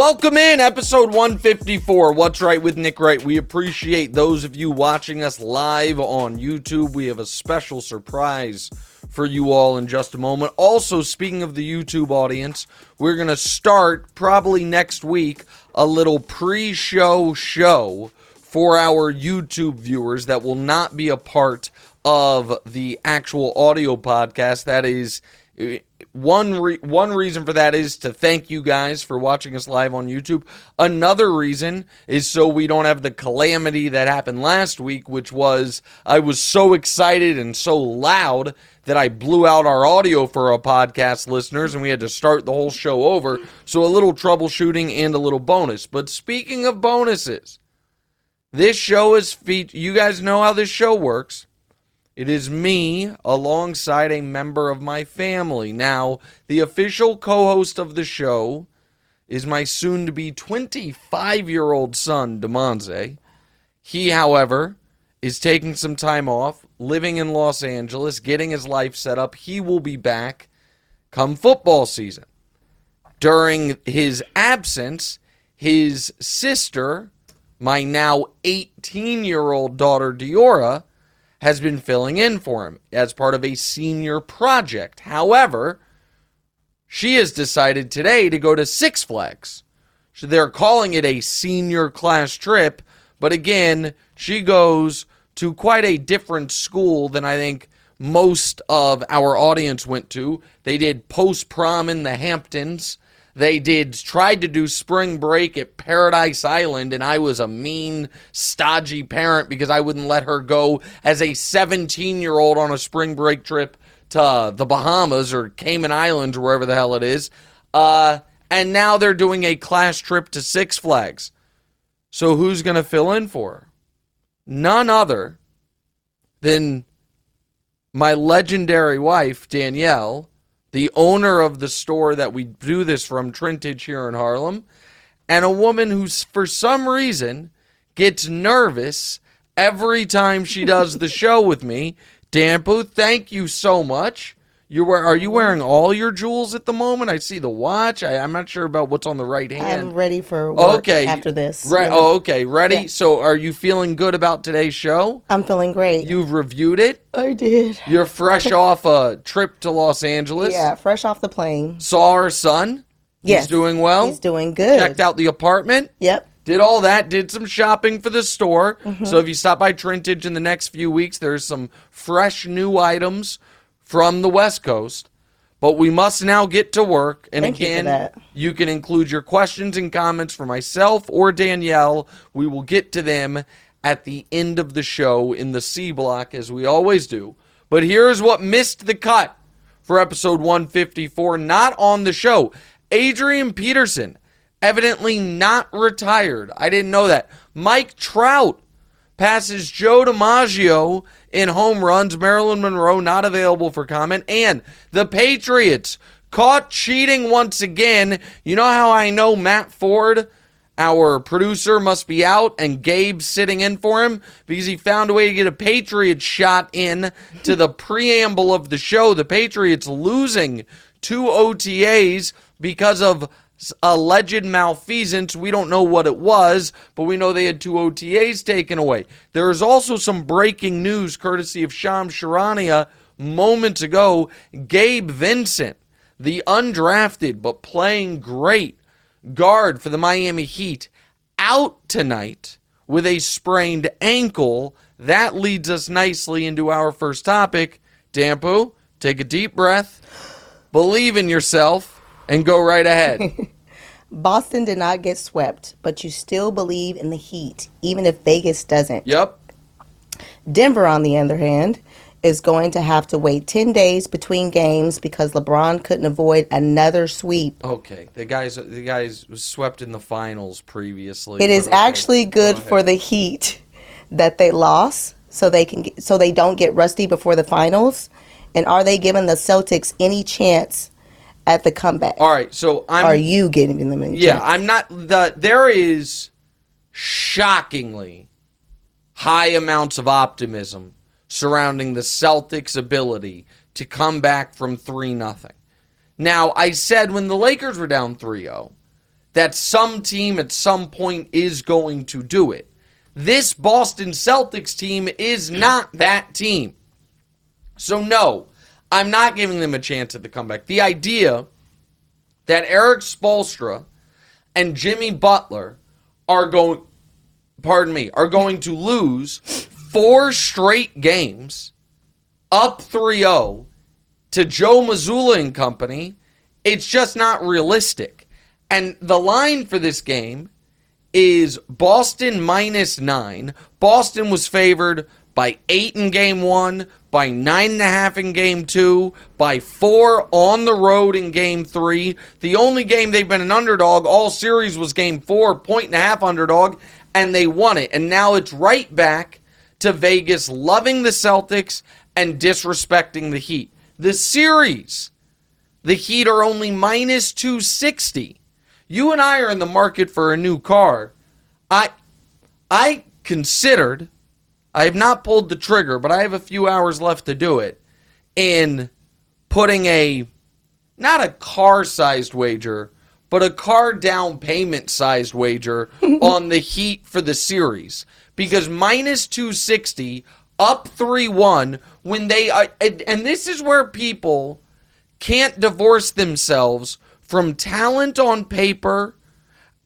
Welcome in episode 154. What's right with Nick Wright? We appreciate those of you watching us live on YouTube. We have a special surprise for you all in just a moment. Also, speaking of the YouTube audience, we're going to start probably next week a little pre show show for our YouTube viewers that will not be a part of the actual audio podcast. That is one re- one reason for that is to thank you guys for watching us live on YouTube. Another reason is so we don't have the calamity that happened last week, which was I was so excited and so loud that I blew out our audio for our podcast listeners and we had to start the whole show over. So a little troubleshooting and a little bonus. But speaking of bonuses, this show is feat. You guys know how this show works. It is me alongside a member of my family. Now, the official co host of the show is my soon to be 25 year old son, Demonze. He, however, is taking some time off, living in Los Angeles, getting his life set up. He will be back come football season. During his absence, his sister, my now 18 year old daughter, Diora, has been filling in for him as part of a senior project. However, she has decided today to go to Six Flags. So they're calling it a senior class trip, but again, she goes to quite a different school than I think most of our audience went to. They did post prom in the Hamptons. They did tried to do spring break at Paradise Island, and I was a mean, stodgy parent because I wouldn't let her go as a 17 year old on a spring break trip to the Bahamas or Cayman Islands or wherever the hell it is. Uh, and now they're doing a class trip to Six Flags. So who's going to fill in for her? None other than my legendary wife, Danielle, the owner of the store that we do this from, Trintage here in Harlem, and a woman who, for some reason, gets nervous every time she does the show with me. Dampu, thank you so much. You wear, are you wearing all your jewels at the moment? I see the watch. I, am not sure about what's on the right hand. I'm ready for okay. after this. Right. Oh, okay. Ready? Yeah. So, are you feeling good about today's show? I'm feeling great. You've reviewed it. I did. You're fresh off a trip to Los Angeles. Yeah, fresh off the plane. Saw our son. Yes. He's doing well. He's doing good. Checked out the apartment. Yep. Did all that, did some shopping for the store. Mm-hmm. So if you stop by Trintage in the next few weeks, there's some fresh new items from the West Coast. But we must now get to work. And Thank again, you, you, can include your questions and comments for myself or Danielle. We will get to them at the end of the show in the C block, as we always do. But here's what missed the cut for episode 154, not on the show. Adrian Peterson, evidently not retired. I didn't know that. Mike Trout passes Joe DiMaggio in home runs. Marilyn Monroe not available for comment. And the Patriots caught cheating once again. You know how I know Matt Ford, our producer, must be out and Gabe sitting in for him because he found a way to get a Patriots shot in to the preamble of the show. The Patriots losing two OTAs because of alleged malfeasance. We don't know what it was, but we know they had two OTAs taken away. There is also some breaking news courtesy of Shams Charania moments ago. Gabe Vincent, the undrafted but playing great guard for the Miami Heat, out tonight with a sprained ankle. That leads us nicely into our first topic. Dampu, take a deep breath, believe in yourself and go right ahead. Boston did not get swept, but you still believe in the Heat, even if Vegas doesn't. Yep. Denver, on the other hand, is going to have to wait 10 days between games because LeBron couldn't avoid another sweep. Okay. The guys the guys swept in the finals previously. It is okay. actually good Go for the Heat that they lost so they can get, so they don't get rusty before the finals. And are they giving the Celtics any chance at the comeback. All right, so I'm. Are you getting them in? Yeah, I'm not. The there is shockingly high amounts of optimism surrounding the Celtics' ability to come back from three nothing. Now, I said when the Lakers were down 3-0 that some team at some point is going to do it. This Boston Celtics team is not that team. So, no, I'm not giving them a chance at the comeback. The idea that Erik Spoelstra and Jimmy Butler are going, pardon me, are going to lose four straight games up 3 0 to Joe Mazzulla and company, it's just not realistic. And the line for this game is Boston minus nine. Boston was favored by eight in game one, by nine and a half in game two, by four on the road in game three. The only game they've been an underdog all series was game four, point and a half underdog, and they won it. And now it's right back to Vegas loving the Celtics and disrespecting the Heat. The series, the Heat are only minus 260 you and I are in the market for a new car. I I considered I have not pulled the trigger, but I have a few hours left to do it in putting a not a car sized wager, but a car down payment sized wager on the Heat for the series because minus 260 up 3-1 when they uh, and, and this is where people can't divorce themselves from talent on paper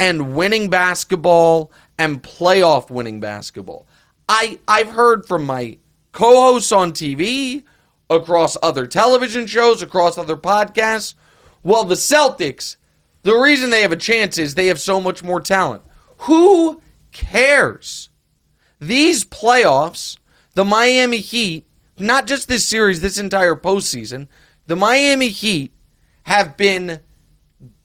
and winning basketball and playoff winning basketball. I I've heard from my co-hosts on TV, across other television shows, across other podcasts, well the Celtics, the reason they have a chance is they have so much more talent. Who cares? These playoffs, the Miami Heat, not just this series, this entire postseason, the Miami Heat have been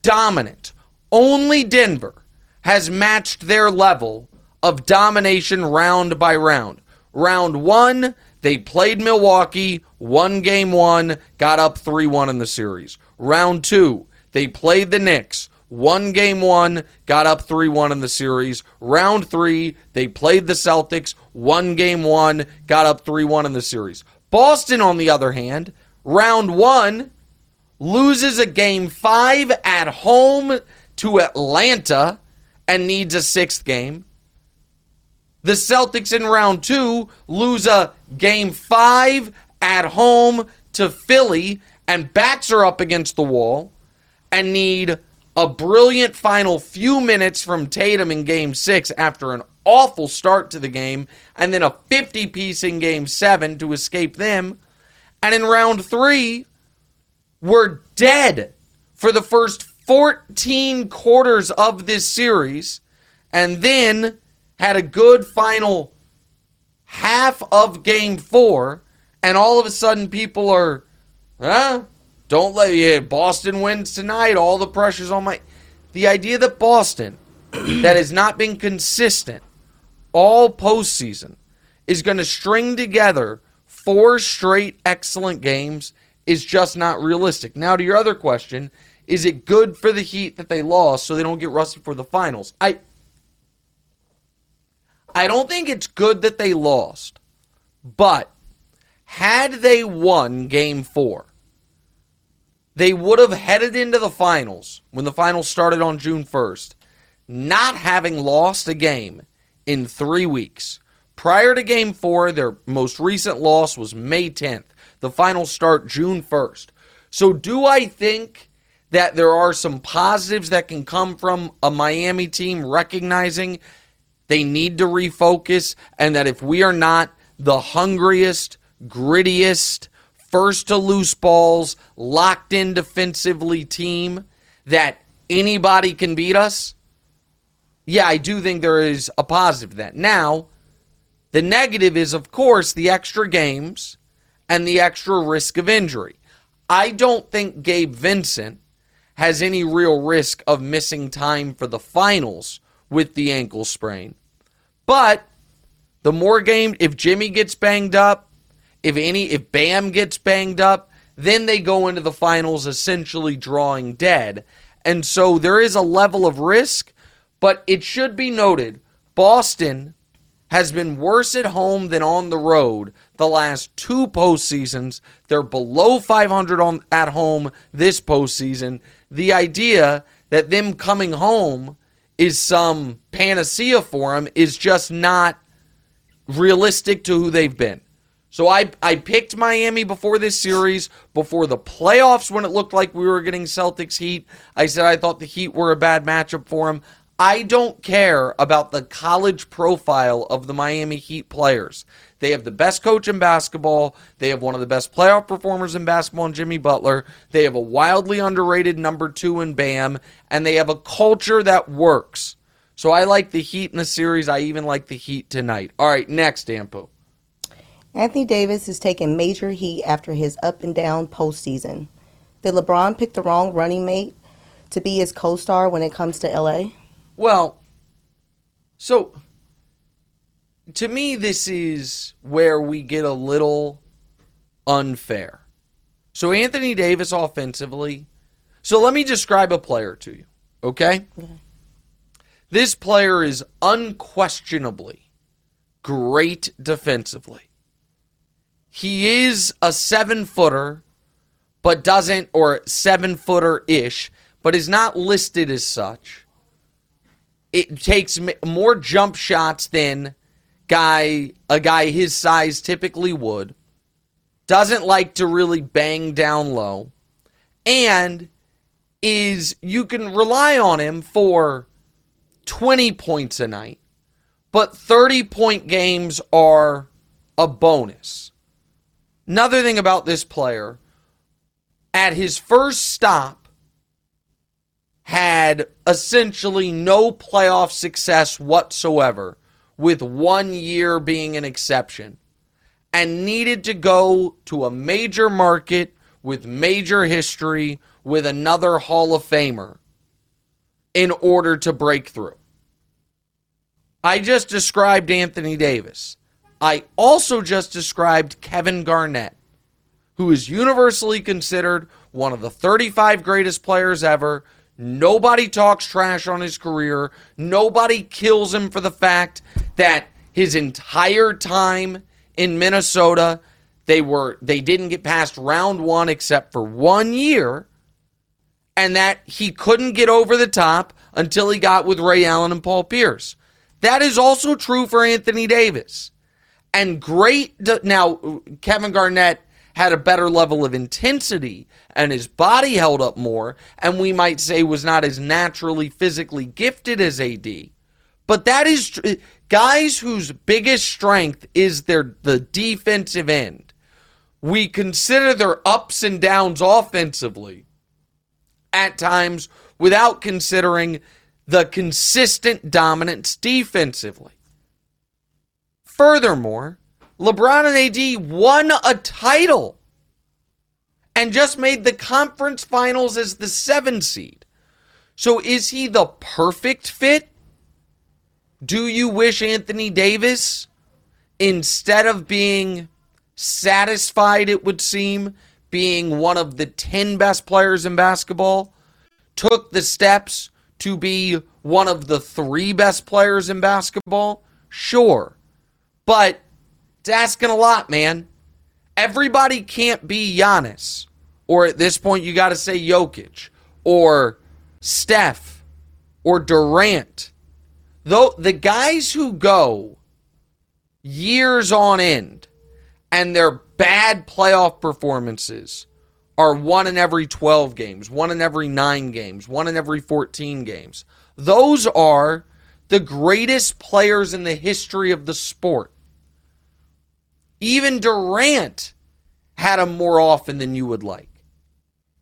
dominant. Only Denver has matched their level of domination round by round. Round one, they played Milwaukee, won game one, got up 3 1 in the series. Round two, they played the Knicks, won game one, got up 3 1 in the series. Round three, they played the Celtics, won game one, got up 3 1 in the series. Boston, on the other hand, round one, loses a game five at home to Atlanta and needs a sixth game. The Celtics in round two lose a game five at home to Philly and backs are up against the wall and need a brilliant final few minutes from Tatum in game six after an awful start to the game and then a 50 piece in game seven to escape them. And in round three, we're dead for the first 14 quarters of this series and then had a good final half of game four, and all of a sudden people are, huh? Don't let you. Boston wins tonight. All the pressure's on my. The idea that Boston, that has not been consistent all postseason, is going to string together four straight excellent games is just not realistic. Now, to your other question, is it good for the Heat that they lost so they don't get rusty for the finals? I I don't think it's good that they lost, but had they won game 4, they would have headed into the finals when the finals started on June 1st, not having lost a game in 3 weeks. Prior to game 4, their most recent loss was May 10th. The finals start June 1st. So, do I think that there are some positives that can come from a Miami team recognizing they need to refocus and that if we are not the hungriest, grittiest, first to loose balls, locked in defensively team, that anybody can beat us? Yeah, I do think there is a positive to that. Now, the negative is, of course, the extra games and the extra risk of injury. I don't think Gabe Vincent has any real risk of missing time for the finals with the ankle sprain. But the more game, if Jimmy gets banged up, if any, if Bam gets banged up, then they go into the finals essentially drawing dead. And so there is a level of risk, but it should be noted Boston has been worse at home than on the road the last two postseasons. They're below 500 on at home this postseason. The idea that them coming home is some panacea for them is just not realistic to who they've been. So I I picked Miami before this series, before the playoffs when it looked like we were getting Celtics Heat. I said I thought the Heat were a bad matchup for them. I don't care about the college profile of the Miami Heat players. They have the best coach in basketball. They have one of the best playoff performers in basketball in Jimmy Butler. They have a wildly underrated number two in Bam. And they have a culture that works. So I like the Heat in the series. I even like the Heat tonight. All right, next, Dampu. Anthony Davis is taking major heat after his up and down postseason. Did LeBron pick the wrong running mate to be his co star when it comes to LA? Well, so to me, this is where we get a little unfair. So, Anthony Davis offensively. So, let me describe a player to you, okay? This player is unquestionably great defensively. He is a seven footer, but doesn't, or seven footer ish, but is not listed as such. It takes more jump shots than guy a guy his size typically would. Doesn't like to really bang down low. And is you can rely on him for 20 points a night. But 30 point games are a bonus. Another thing about this player, at his first stop, had essentially no playoff success whatsoever with one year being an exception, and needed to go to a major market with major history with another Hall of Famer in order to break through. I just described Anthony Davis. I also just described Kevin Garnett, who is universally considered one of the 35 greatest players ever. Nobody talks trash on his career. Nobody kills him for the fact that his entire time in Minnesota, they were they didn't get past round 1 except for 1 year and that he couldn't get over the top until he got with Ray Allen and Paul Pierce. That is also true for Anthony Davis. And great now Kevin Garnett had a better level of intensity and his body held up more and we might say was not as naturally physically gifted as AD. But that is guys whose biggest strength is their the defensive end. We consider their ups and downs offensively at times without considering the consistent dominance defensively. Furthermore, LeBron and AD won a title and just made the conference finals as the seven seed. So is he the perfect fit? Do you wish Anthony Davis, instead of being satisfied, it would seem, being one of the 10 best players in basketball, took the steps to be one of the three best players in basketball? Sure. But it's asking a lot, man. Everybody can't be Giannis. Or at this point, you got to say Jokic or Steph or Durant Though the guys who go years on end and their bad playoff performances are one in every 12 games, one in every 9 games, one in every 14 games. Those are the greatest players in the history of the sport. Even Durant had them more often than you would like.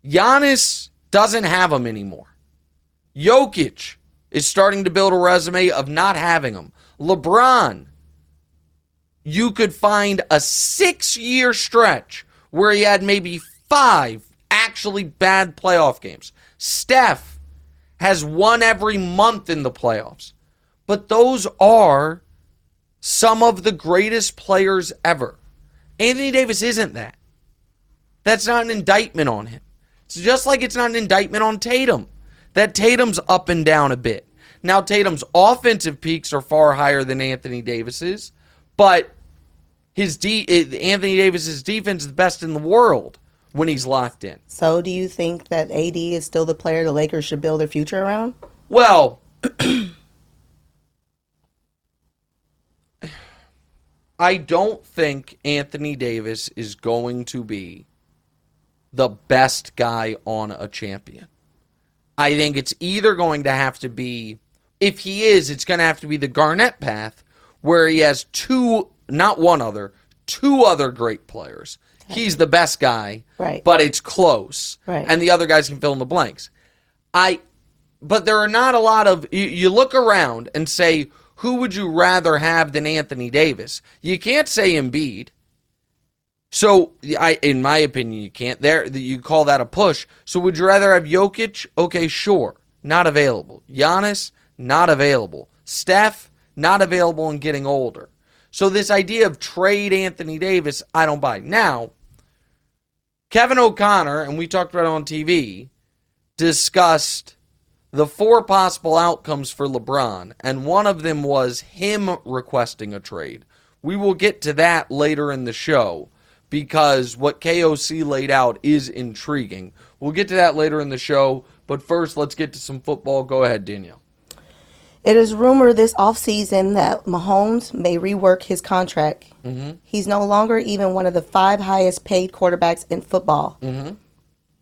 Giannis doesn't have them anymore. Jokic is starting to build a resume of not having them. LeBron, you could find a six year stretch where he had maybe five actually bad playoff games. Steph has won every month in the playoffs. But those are some of the greatest players ever. Anthony Davis isn't that. That's not an indictment on him. It's just like it's not an indictment on Tatum that Tatum's up and down a bit. Now, Tatum's offensive peaks are far higher than Anthony Davis's, but his de- Anthony Davis's defense is the best in the world when he's locked in. So, do you think that AD is still the player the Lakers should build their future around? Well, I don't think Anthony Davis is going to be the best guy on a champion. I think it's either going to have to be, if he is, it's going to have to be the Garnett path, where he has two, not one other, two other great players. He's the best guy, Right. but it's close, Right. and the other guys can fill in the blanks. I, but there are not a lot of. You, you look around and say, who would you rather have than Anthony Davis? You can't say Embiid. So, I, in my opinion, you can't. There, you call that a push. So, would you rather have Jokic? Okay, sure, not available. Giannis, not available. Steph, not available and getting older. So, this idea of trade Anthony Davis, I don't buy. Now, Kevin O'Connor, and we talked about it on TV, discussed the four possible outcomes for LeBron, and one of them was him requesting a trade. We will get to that later in the show because what KOC laid out is intriguing. We'll get to that later in the show, but first let's get to some football. Go ahead, Danielle. It is rumored this offseason that Mahomes may rework his contract. Mm-hmm. He's no longer even one of the five highest paid quarterbacks in football. Mm-hmm.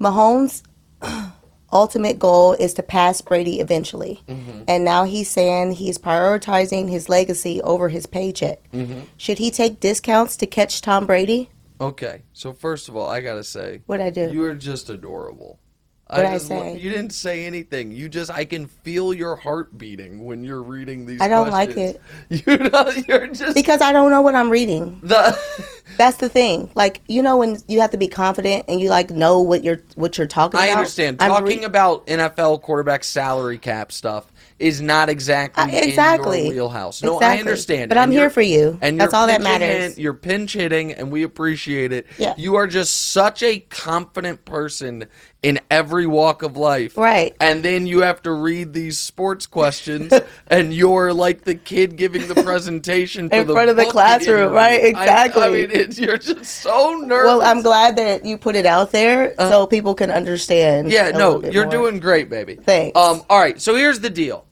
Mahomes' ultimate goal is to pass Brady eventually. Mm-hmm. And now he's saying he's prioritizing his legacy over his paycheck. Mm-hmm. Should he take discounts to catch Tom Brady? Okay, so first of all, I gotta say, What'd I do? you are just adorable. I just say? You didn't say anything. You just, I can feel your heart beating when you're reading these. I don't like it. You know, you're just Because I don't know what I'm reading. the. That's the thing. Like you know when you have to be confident and you like know what you're what you're talking I about. understand. I'm Talking re- about NFL quarterback salary cap stuff is not exactly Uh, exactly. in your wheelhouse. No, I understand. But And I'm here for you. And That's all that matters. hit- you're pinch hitting, and we appreciate it. Yeah. You are just such a confident person in every walk of life. Right. And then you have to read these sports questions, and you're like the kid giving the presentation In the front of the classroom, right, Exactly. I- I, mean, it's, you're just so nervous. Well, I'm glad that you put it out there so people can understand. Uh, Yeah, no, you're more. doing great, baby. Thanks. Um, all right, so here's the deal.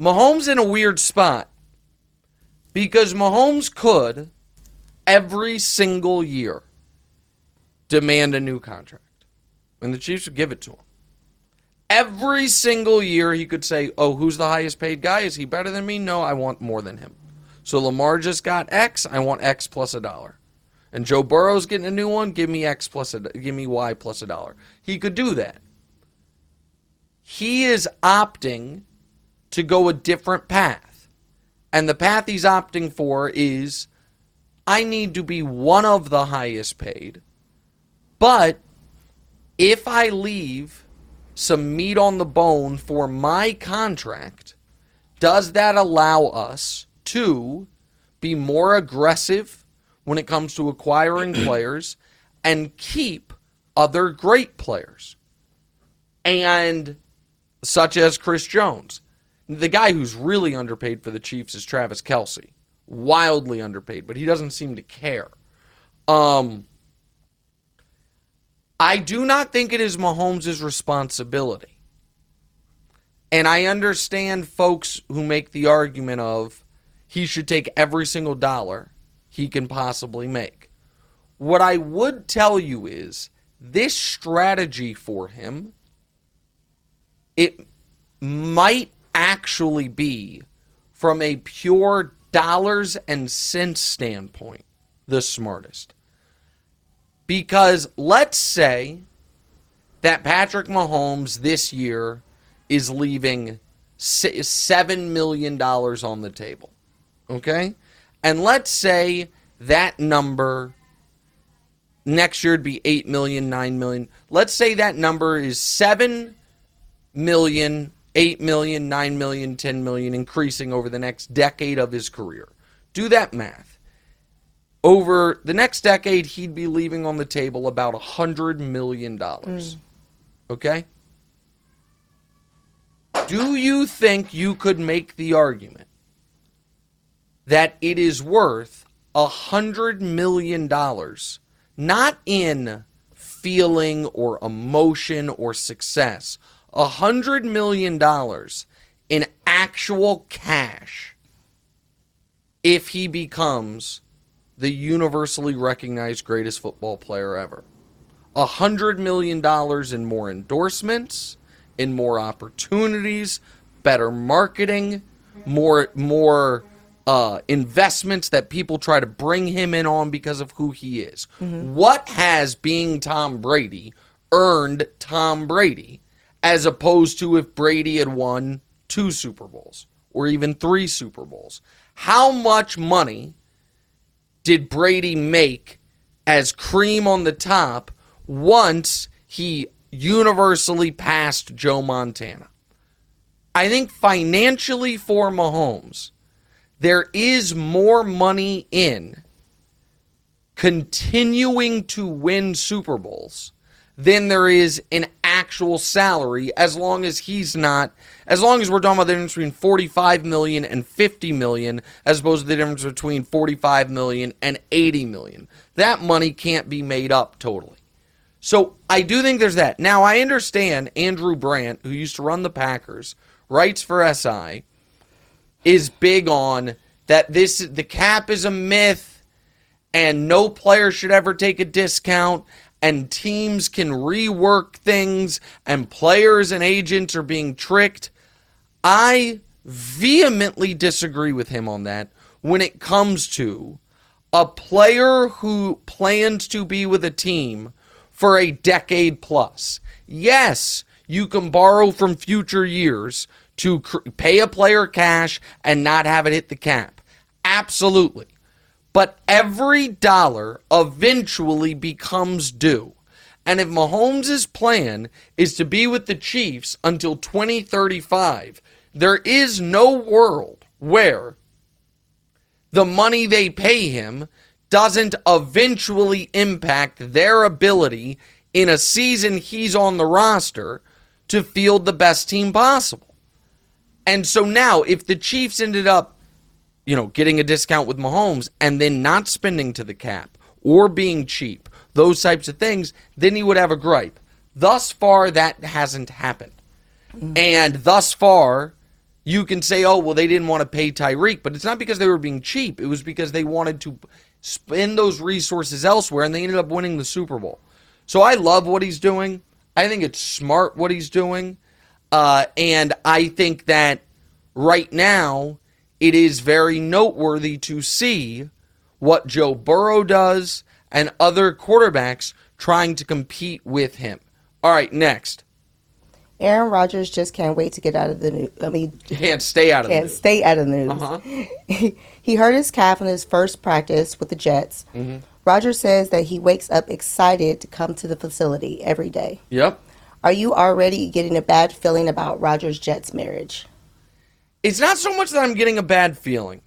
Mahomes in a weird spot because Mahomes could every single year demand a new contract, and the Chiefs would give it to him. Every single year, he could say, "Oh, who's the highest paid guy? Is he better than me? No, I want more than him." So Lamar just got X. I want X plus a dollar. And Joe Burrow's getting a new one. Give me X plus a, give me Y plus a dollar. He could do that. He is opting to go a different path. And the path he's opting for is I need to be one of the highest paid. But if I leave some meat on the bone for my contract, does that allow us to be more aggressive when it comes to acquiring players and keep other great players? And such as Chris Jones. The guy who's really underpaid for the Chiefs is Travis Kelce. Wildly underpaid, but he doesn't seem to care. Um, I do not think it is Mahomes' responsibility. And I understand folks who make the argument of he should take every single dollar he can possibly make. What I would tell you is this strategy for him, it might actually be, from a pure dollars and cents standpoint, the smartest. Because let's say that Patrick Mahomes this year is leaving $7 million on the table. Okay? And let's say that number next year would be 8 million, 9 million. Let's say that number is 7 million, 8 million, 9 million, 10 million, increasing over the next decade of his career. Do that math. Over the next decade, he'd be leaving on the table about a $100 million. Hmm. Okay? Do you think you could make the argument that it is worth a $100 million, not in feeling or emotion or success. A hundred million dollars in actual cash if he becomes the universally recognized greatest football player ever. A hundred million dollars in more endorsements, in more opportunities, better marketing, more more uh, investments that people try to bring him in on because of who he is. What has being Tom Brady earned Tom Brady as opposed to if Brady had won two Super Bowls or even three Super Bowls? How much money did Brady make as cream on the top once he universally passed Joe Montana? I think financially for Mahomes, there is more money in continuing to win Super Bowls than there is an actual salary as long as he's not as long as we're talking about the difference between 45 million and 50 million as opposed to the difference between 45 million and 80 million that money can't be made up totally so I do think there's that. Now I understand Andrew Brandt, who used to run the Packers, writes for SI, is big on that this the cap is a myth and no player should ever take a discount and teams can rework things and players and agents are being tricked. I vehemently disagree with him on that when it comes to a player who plans to be with a team for a decade plus. Yes, you can borrow from future years to cr- pay a player cash and not have it hit the cap. Absolutely. But every dollar eventually becomes due. And if Mahomes' plan is to be with the Chiefs until 2035, there is no world where the money they pay him doesn't eventually impact their ability in a season he's on the roster to field the best team possible. And so now, if the Chiefs ended up, you know, getting a discount with Mahomes and then not spending to the cap or being cheap, those types of things, then he would have a gripe. Thus far, that hasn't happened. And thus far, you can say, oh, well, they didn't want to pay Tyreek, but it's not because they were being cheap. It was because they wanted to spend those resources elsewhere, and they ended up winning the Super Bowl. So I love what he's doing. I think it's smart what he's doing. Uh, and I think that right now, it is very noteworthy to see what Joe Burrow does and other quarterbacks trying to compete with him. All right, next. Aaron Rodgers just can't wait to get out of the news. I mean, Can't stay out of can't the news. stay out of the news. Uh-huh. he hurt his calf in his first practice with the Jets. Mm-hmm. Rodgers says that he wakes up excited to come to the facility every day. Yep. Are you already getting a bad feeling about Rodgers Jets marriage? It's not so much that I'm getting a bad feeling.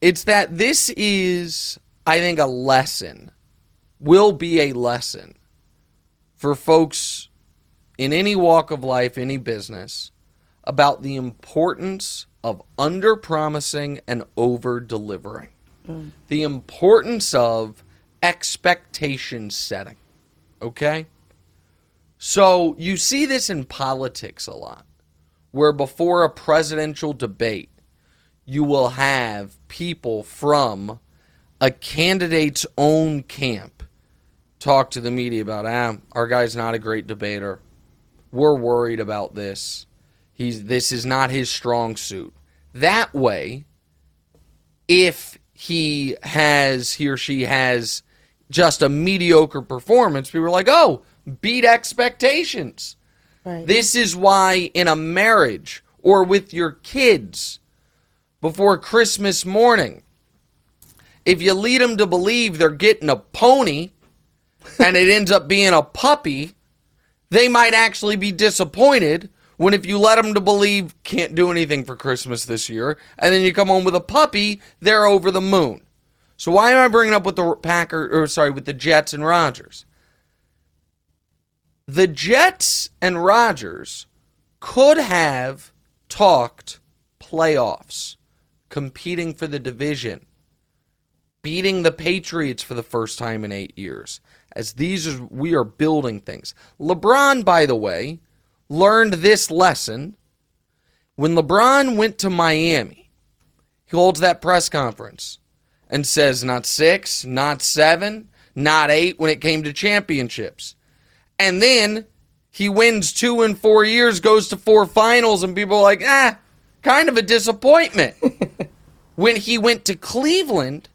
It's that this is, I think, a lesson, will be a lesson for folks in any walk of life, any business, about the importance of under promising and over delivering. Mm. The importance of expectation setting. Okay? So you see this in politics a lot, where before a presidential debate, you will have people from a candidate's own camp talk to the media about, ah, our guy's not a great debater. We're worried about this. He's this is not his strong suit. That way, if he has he or she has just a mediocre performance, people are like, oh, beat expectations. This is why in a marriage or with your kids before Christmas morning, if you lead them to believe they're getting a pony and it ends up being a puppy, they might actually be disappointed when if you let them to believe can't do anything for Christmas this year and then you come home with a puppy, they're over the moon. So why am I bringing up with the Packer or sorry, with the Jets and Rodgers? The Jets and Rodgers could have talked playoffs, competing for the division, beating the Patriots for the first time in 8 years, as these are we are building things. LeBron, by the way, learned this lesson when LeBron went to Miami. He holds that press conference and says not 6, not 7, not 8 when it came to championships. And then he wins 2 and 4 years, goes to four finals and people are like, "Ah, kind of a disappointment." when he went to Cleveland,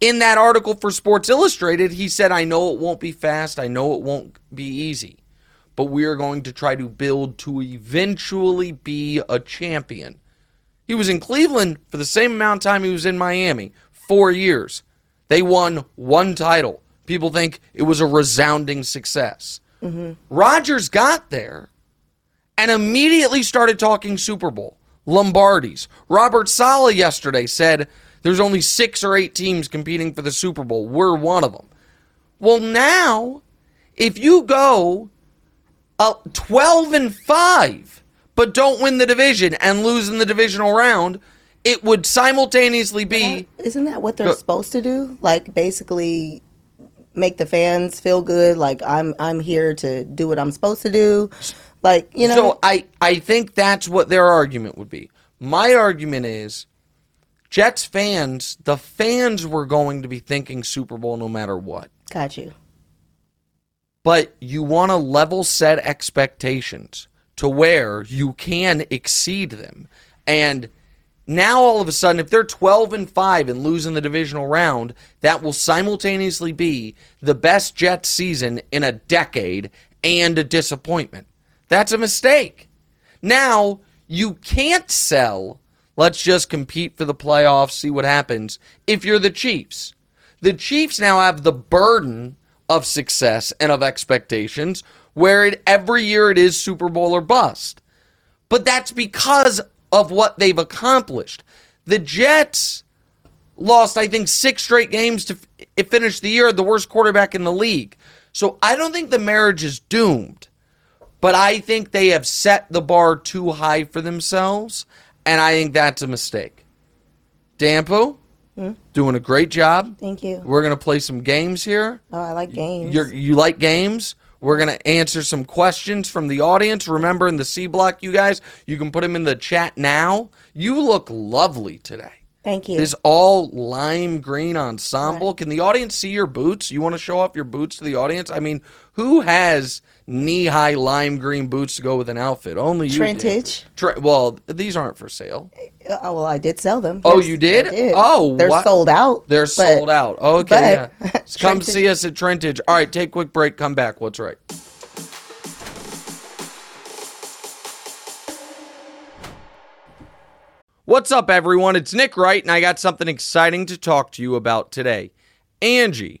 in that article for Sports Illustrated, he said, I know it won't be fast, I know it won't be easy, but we are going to try to build to eventually be a champion. He was in Cleveland for the same amount of time he was in Miami four years. They won one title. People think it was a resounding success. Mm-hmm. Rodgers got there and immediately started talking Super Bowl. Lombardi's. Robert Saleh yesterday said there's only six or eight teams competing for the Super Bowl. We're one of them. Well, now, if you go uh, 12 and 5, but don't win the division and lose in the divisional round, it would simultaneously be. Isn't that what they're supposed to do? Like, basically make the fans feel good like i'm i'm here to do what i'm supposed to do like you know so i i think that's what their argument would be my argument is Jets fans, the fans were going to be thinking Super Bowl no matter what. Got you. But you want to level set expectations to where you can exceed them. And now all of a sudden, if they're 12 and 5 and losing the divisional round, that will simultaneously be the best Jets season in a decade and a disappointment. That's a mistake. Now, you can't sell Let's just compete for the playoffs, see what happens. If you're the Chiefs, the Chiefs now have the burden of success and of expectations, where it, every year it is Super Bowl or bust. But that's because of what they've accomplished. The Jets lost, I think, six straight games to f- finish the year, the worst quarterback in the league. So I don't think the marriage is doomed, but I think they have set the bar too high for themselves. And I think that's a mistake. Dampo, hmm? doing a great job. Thank you. We're going to play some games here. Oh, I like games. You're, you like games? We're going to answer some questions from the audience. Remember, in the C block, you guys, you can put them in the chat now. You look lovely today. Thank you. This all lime green ensemble. Right. Can the audience see your boots? You want to show off your boots to the audience? I mean, who has knee high lime green boots to go with an outfit. Only you. Trintage. Tre- well, these aren't for sale. Uh, well, I did sell them. Oh, yes, you did? did? Oh, they're what? sold out. They're but, sold out. Okay, yeah. come see us at Trintage. All right, take a quick break. Come back. What's right? What's up, everyone? It's Nick Wright, and I got something exciting to talk to you about today. Angie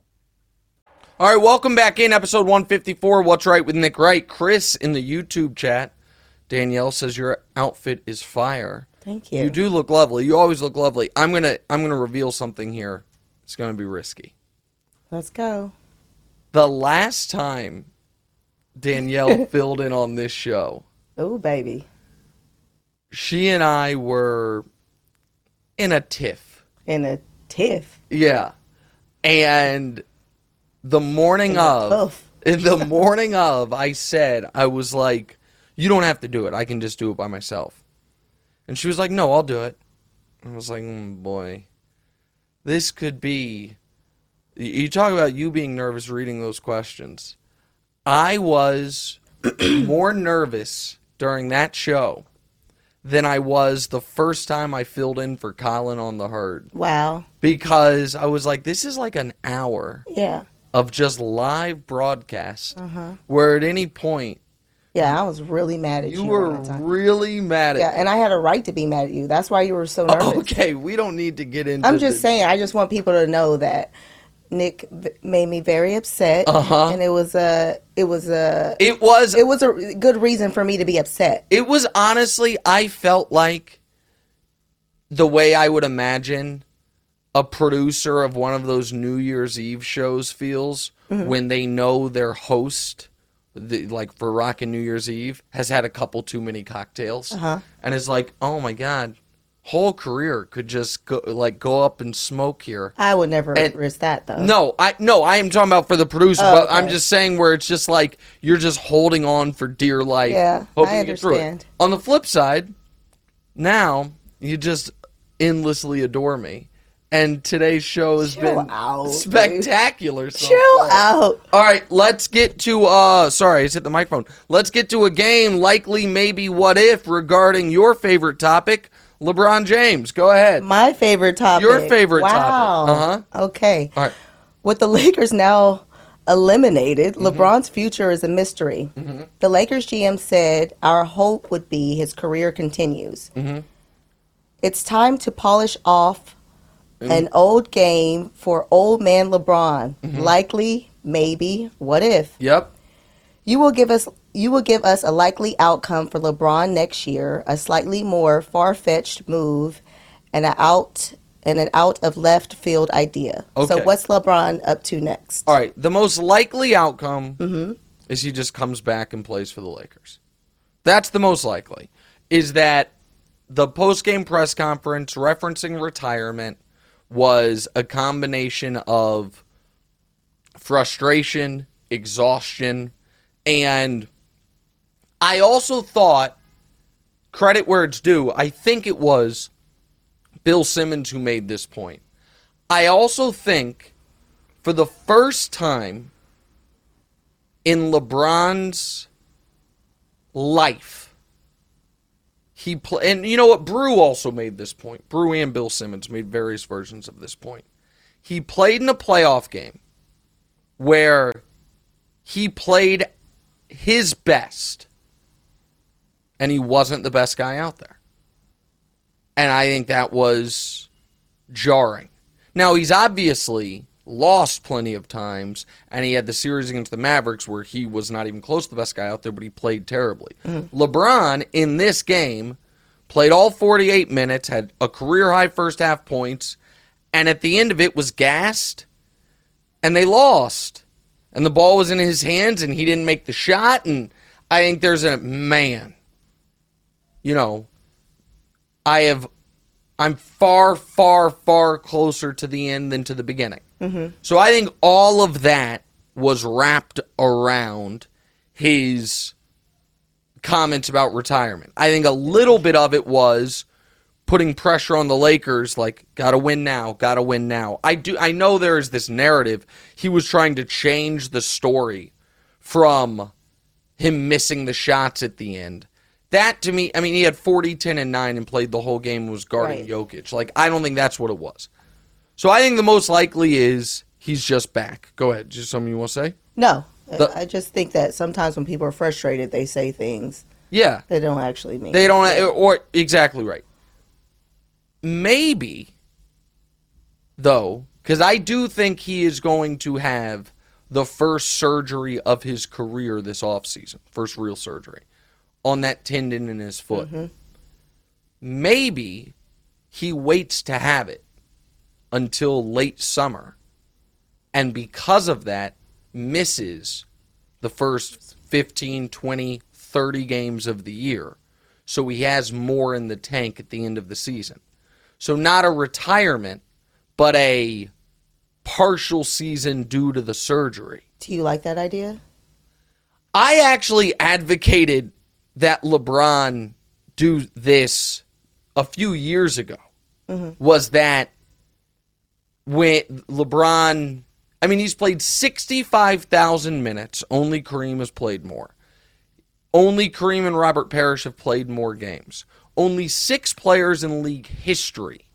All right, welcome back in episode 154. What's right with Nick Wright? Chris in the YouTube chat. Danielle says your outfit is fire. Thank you. You do look lovely. You always look lovely. I'm gonna I'm gonna reveal something here. It's gonna be risky. Let's go. The last time Danielle filled in on this show. Oh baby. She and I were in a tiff. In a tiff. Yeah. And the morning of tough. in the morning of I said I was like you don't have to do it I can just do it by myself and she was like no I'll do it I was like mm, boy this could be you talk about you being nervous reading those questions I was more nervous during that show than I was the first time I filled in for Colin on the herd Wow. because I was like this is like an hour Yeah. Of just live broadcast Uh-huh. where at any point Yeah, I was really mad at you. you were all that time. really mad at Yeah, and I had a right to be mad at you. That's why you were so nervous. okay we don't need to get into I'm just saying. I just want people to know that Nick made me very upset, Uh-huh. and it was a it was a it was it was a good reason for me to be upset. it was honestly i felt like the way i would imagine a producer of one of those new year's eve shows feels Mm-hmm. when they know their host the, like for rockin' new year's eve has had a couple too many cocktails Uh-huh. and is like oh my god whole career could just go like go up and smoke here I would never And- risk that though. No, I no, I am talking about for the producer, Oh, but I'm just saying where it's just like you're just holding on for dear life. Yeah, hoping I to get through it. understand. On the flip side, now you just endlessly adore me. And today's show has Chill been out, spectacular. so chill far. out. All right, let's get to uh sorry, it's hit the microphone. Let's get to a game likely maybe what if regarding your favorite topic, LeBron James. Go ahead. My favorite topic. Your favorite topic. wow. Uh-huh. Okay. All right. With the Lakers now eliminated, Mm-hmm. LeBron's future is a mystery. The Lakers GM said, Our hope would be his career continues. Mm-hmm. It's time to polish off Mm-hmm. an old game for old man LeBron. Mm-hmm. Likely, maybe, what if? Yep. You will give us you will give us a likely outcome for LeBron next year, a slightly more far-fetched move and an out and an out of left field idea. Okay. So what's LeBron up to next? All right. The most likely outcome Mm-hmm. is he just comes back and plays for the Lakers. That's the most likely. Is that the post game press conference referencing retirement was a combination of frustration, exhaustion, and I also thought credit where it's due. I think it was Bill Simmons who made this point. I also think for the first time in LeBron's life, he play, and you know what? Brew also made this point. Brew and Bill Simmons made various versions of this point. He played in a playoff game where he played his best, and he wasn't the best guy out there. And I think that was jarring. Now, he's obviously lost plenty of times, and he had the series against the Mavericks where he was not even close to the best guy out there, but he played terribly. Mm-hmm. LeBron, in this game, played all 48 minutes, had a career high first half points, and at the end of it was gassed, and they lost. And the ball was in his hands, and he didn't make the shot, and I think there's a man, you know, I have I'm far, far, far closer to the end than to the beginning. Mm-hmm. So I think all of that was wrapped around his comments about retirement. I think a little bit of it was putting pressure on the Lakers like got to win now, got to win now. I do I know there is this narrative he was trying to change the story from him missing the shots at the end. That to me, I mean, he had 40, 10, and 9 and played the whole game was guarding Right. Jokic. Like, I don't think that's what it was. So I think the most likely is he's just back. Go ahead. Just something you want to say? No. The- I just think that sometimes when people are frustrated, they say things Yeah. they don't actually mean. They don't, or exactly right. Maybe, though, because I do think he is going to have the first surgery of his career this offseason, first real surgery on that tendon in his foot. Mm-hmm. Maybe he waits to have it until late summer, and because of that, misses the first 15, 20, 30 games of the year. So he has more in the tank at the end of the season. So not a retirement, but a partial season due to the surgery. Do you like that idea? I actually advocated that LeBron do this a few years ago. Mm-hmm. Was that when LeBron, I mean, he's played 65,000 minutes. Only Kareem has played more. Only Kareem and Robert Parish have played more games. Only six players in league history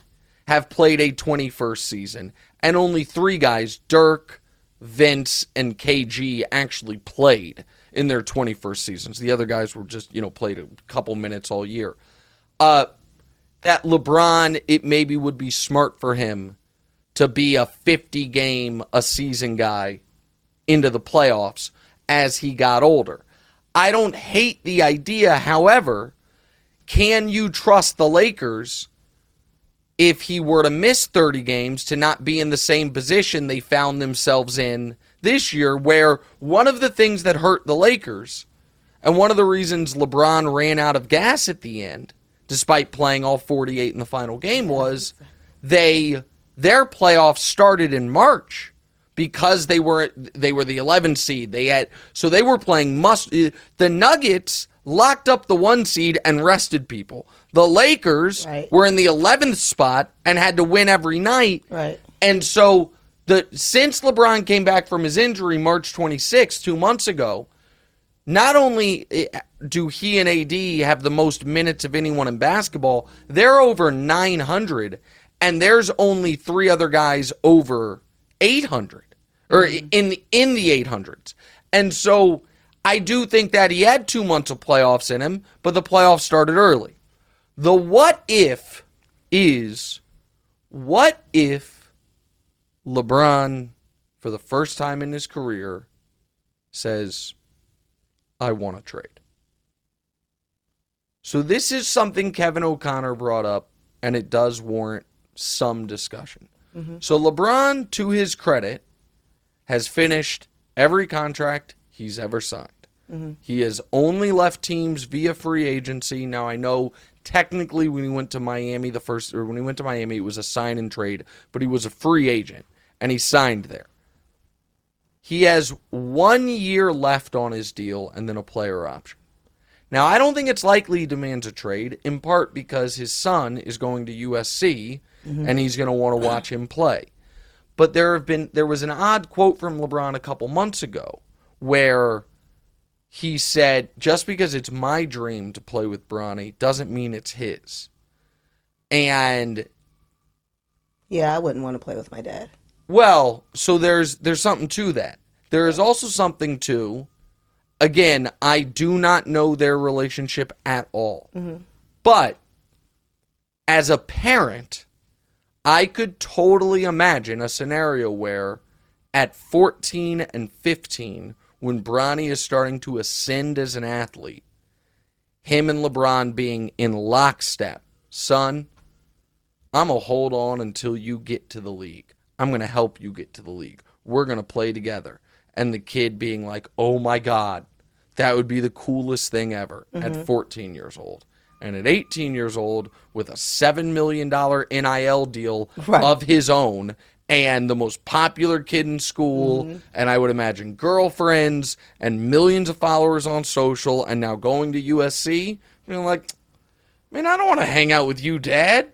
have played a 21st season, and only three guys, Dirk, Vince, and KG, actually played in their 21st seasons. The other guys were just, you know, played a couple minutes all year. Uh, that LeBron, it maybe would be smart for him to be a 50 game a season guy into the playoffs as he got older. I don't hate the idea, however, can you trust the Lakers if he were to miss 30 games to not be in the same position they found themselves in this year, where one of the things that hurt the Lakers, and one of the reasons LeBron ran out of gas at the end, despite playing all 48 in the final game, was they their playoffs started in March because they were they were the 11 seed. They had so they were playing must the Nuggets locked up the one seed and rested people. The Lakers Right. were in the 11th spot and had to win every night. Right. And so the since LeBron came back from his injury March 26, 2 months ago, not only eh, do he and AD have the most minutes of anyone in basketball, they're over 900 and there's only three other guys over 800 or mm-hmm. in the, in the 800s. And so I do think that he had 2 months of playoffs in him, but the playoffs started early. The what if is what if LeBron for the first time in his career says I want to trade. So this is something Kevin O'Connor brought up, and it does warrant some discussion. Mm-hmm. So LeBron, to his credit, has finished every contract he's ever signed. Mm-hmm. He has only left teams via free agency. Now I know technically when he went to Miami the first or when he went to Miami it was a sign and trade, but he was a free agent and he signed there. He has one year left on his deal and then a player option. Now, I don't think it's likely he demands a trade, in part because his son is going to USC Mm-hmm. and he's going to want to watch him play. But there have been there was an odd quote from LeBron a couple months ago where he said, "Just because it's my dream to play with Bronny doesn't mean it's his." And Yeah, I wouldn't want to play with my dad. well, so there's there's something to that. There is also something to again, I do not know their relationship at all. Mm-hmm. But as a parent, I could totally imagine a scenario where at 14 and 15 when Bronny is starting to ascend as an athlete, him and LeBron being in lockstep. Son, I'm going to hold on until you get to the league. I'm going to help you get to the league. We're going to play together. And the kid being like, oh my God, that would be the coolest thing ever at mm-hmm. 14 years old. And at 18 years old, with a $7 million NIL deal Right. of his own, and the most popular kid in school, mm-hmm. and I would imagine girlfriends and millions of followers on social, and now going to USC, you're like, man, I don't want to hang out with you, Dad.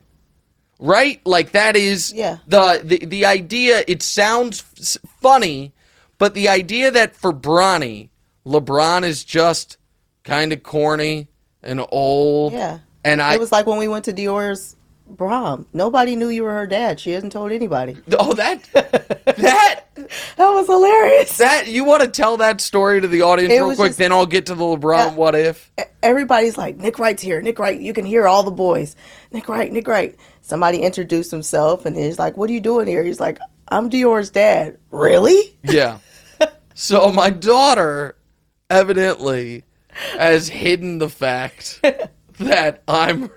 Right? Like that is Yeah. the, the the idea. It sounds f- funny, but the idea that for Bronny, LeBron is just kind of corny and old. Yeah. And I it was like when we went to Dior's prom. Nobody knew you were her dad. She hasn't told anybody. oh that that That was hilarious. that you want to tell that story to the audience It real quick, just- then I'll get to the LeBron. Yeah. what if? Everybody's like, Nick Wright's here. Nick Wright. You can hear all the boys. Nick Wright, Nick Wright. Somebody introduced himself and he's like, What are you doing here? He's like, I'm Dior's dad. Really? Yeah. so my daughter evidently has hidden the fact that I'm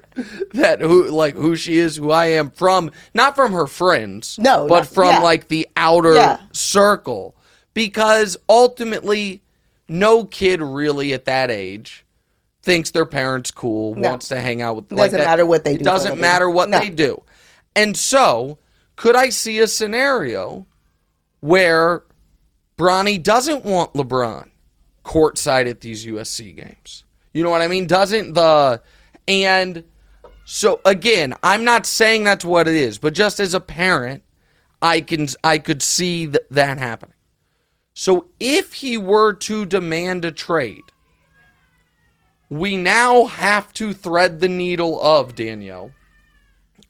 that who like who she is, who I am from, not from her friends, No, but not- from yeah. like the outer Yeah. circle, because ultimately, no kid really at that age thinks their parents cool, No. wants to hang out with. Doesn't that. matter what they do a doesn't matter what No. they do, and so could I see a scenario? where Bronny doesn't want LeBron courtside at these USC games. You know what I mean? Doesn't the and so again, I'm not saying that's what it is, but just as a parent, I can I could see th- that happening. So if he were to demand a trade, we now have to thread the needle of Danielle,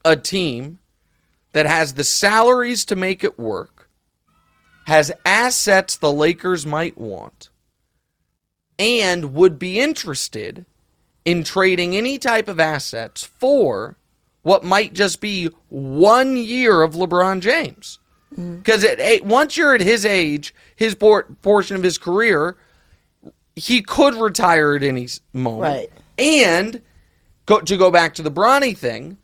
a team that has the salaries to make it work, has assets the Lakers might want, and would be interested in trading any type of assets for what might just be one year of LeBron James. Because mm-hmm. once you're at his age, his por- portion of his career, he could retire at any moment. Right. And go, to go back to the Bronny thing,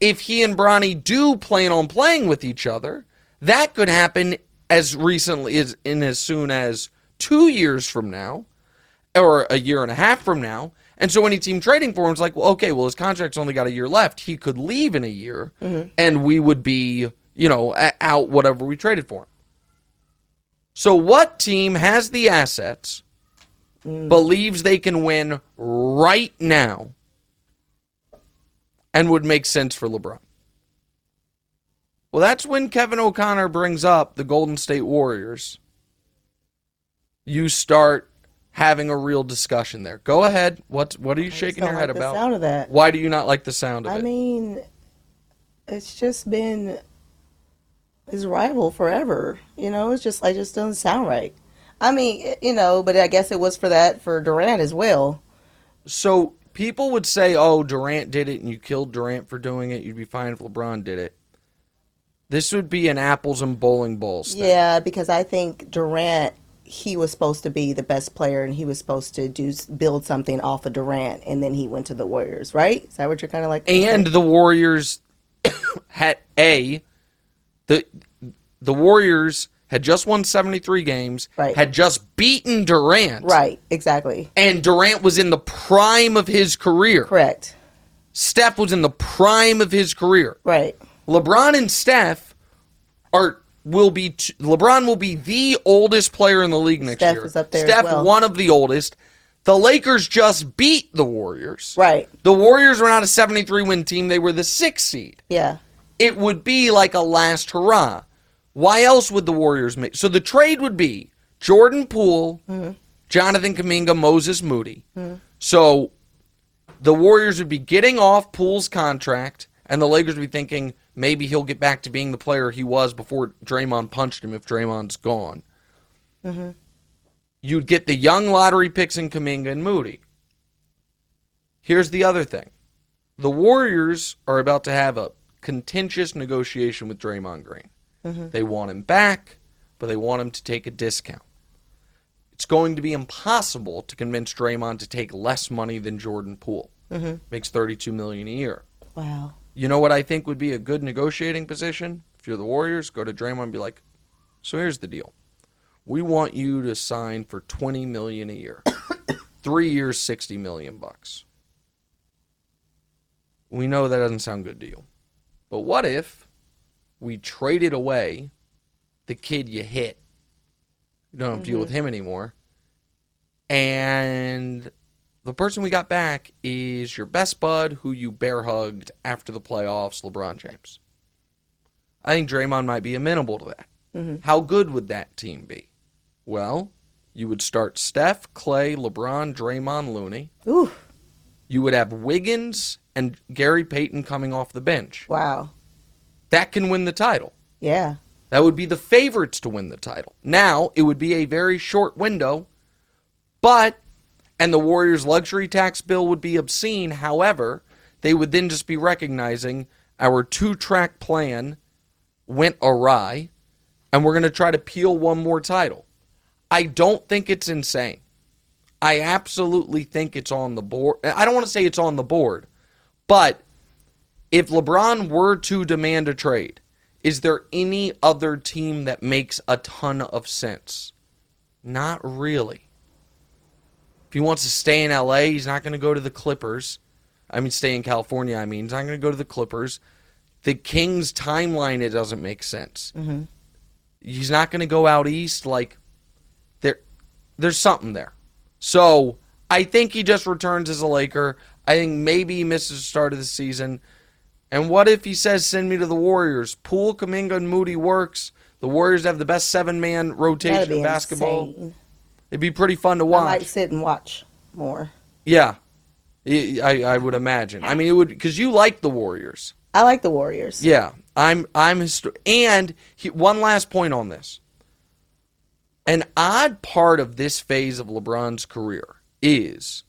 if he and Bronny do plan on playing with each other, that could happen as recently as in as soon as two years from now, or a year and a half from now. And so any team trading for him is like, well, okay, well his contract's only got a year left. He could leave in a year, mm-hmm. and we would be, you know, out whatever we traded for him. So what team has the assets, mm. believes they can win right now, and would make sense for LeBron? Well, that's when Kevin O'Connor brings up the Golden State Warriors. You start having a real discussion there. Go ahead. What what are you shaking your head like about? The sound of that. Why do you not like the sound of I it? I mean, it's just been his rival forever. You know, it's just it just doesn't sound right. I mean, you know, but I guess it was for that for Durant as well. So people would say, "Oh, Durant did it, and you killed Durant for doing it. You'd be fine if LeBron did it." This would be an apples and bowling balls. Thing. Yeah, because I think Durant he was supposed to be the best player and he was supposed to do build something off of Durant and then he went to the Warriors, right? Is that what you're kind of like? And the Warriors had a the the Warriors had just won 73 games, right. had just beaten Durant. Right, exactly. And Durant was in the prime of his career. Correct. Steph was in the prime of his career. Right. LeBron and Steph are will be t- LeBron will be the oldest player in the league next Steph year. Is up there Steph, well. one of the oldest. The Lakers just beat the Warriors. Right. The Warriors were not a 73 win team, they were the sixth seed. Yeah. It would be like a last hurrah. Why else would the Warriors make? So the trade would be Jordan Poole, mm-hmm. Jonathan Kuminga, Moses Moody. Mm-hmm. So the Warriors would be getting off Poole's contract, and the Lakers would be thinking, maybe he'll get back to being the player he was before Draymond punched him if Draymond's gone. Mm-hmm. You'd get the young lottery picks in Kuminga and Moody. Here's the other thing the Warriors are about to have a contentious negotiation with Draymond Green. Mm-hmm. They want him back, but they want him to take a discount. It's going to be impossible to convince Draymond to take less money than Jordan Poole. Mm-hmm. Makes 32 million a year. Wow. You know what I think would be a good negotiating position? If you're the Warriors, go to Draymond and be like, "So here's the deal. We want you to sign for 20 million a year. 3 years, 60 million bucks." We know that doesn't sound good to you. But what if we traded away the kid you hit? You don't have to mm-hmm. deal with him anymore. And the person we got back is your best bud who you bear hugged after the playoffs, LeBron James. I think Draymond might be amenable to that. Mm-hmm. How good would that team be? Well, you would start Steph, Clay, LeBron, Draymond, Looney. Ooh. You would have Wiggins and Gary Payton coming off the bench. Wow. That can win the title. Yeah. That would be the favorites to win the title. Now, it would be a very short window, but and the Warriors' luxury tax bill would be obscene. However, they would then just be recognizing our two track plan went awry, and we're going to try to peel one more title. I don't think it's insane. I absolutely think it's on the board. I don't want to say it's on the board, but if LeBron were to demand a trade, is there any other team that makes a ton of sense? Not really. If he wants to stay in LA, he's not going to go to the Clippers. I mean, stay in California, I mean. He's not going to go to the Clippers. The Kings' timeline, it doesn't make sense. Mm-hmm. He's not going to go out east. Like there, there's something there. So I think he just returns as a Laker. I think maybe he misses the start of the season. And what if he says, "Send me to the Warriors"? Poole, Kuminga, and Moody works. The Warriors have the best seven-man rotation in basketball. insane. It'd be pretty fun to watch. I might sit and watch more. Yeah, I, I would imagine. I mean, it would because you like the Warriors. I like the Warriors. Yeah, I'm I'm histo- and he, one last point on this. An odd part of this phase of LeBron's career is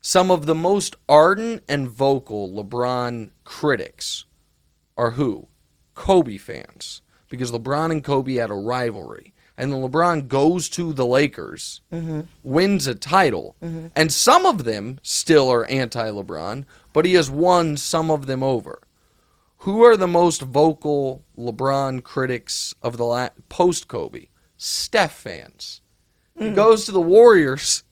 some of the most ardent and vocal LeBron critics are who? Kobe fans. Because LeBron and Kobe had a rivalry. And then LeBron goes to the Lakers, wins a title, and some of them still are anti LeBron, but he has won some of them over. Who are the most vocal LeBron critics of the la- post Kobe? Steph fans. He goes to the Warriors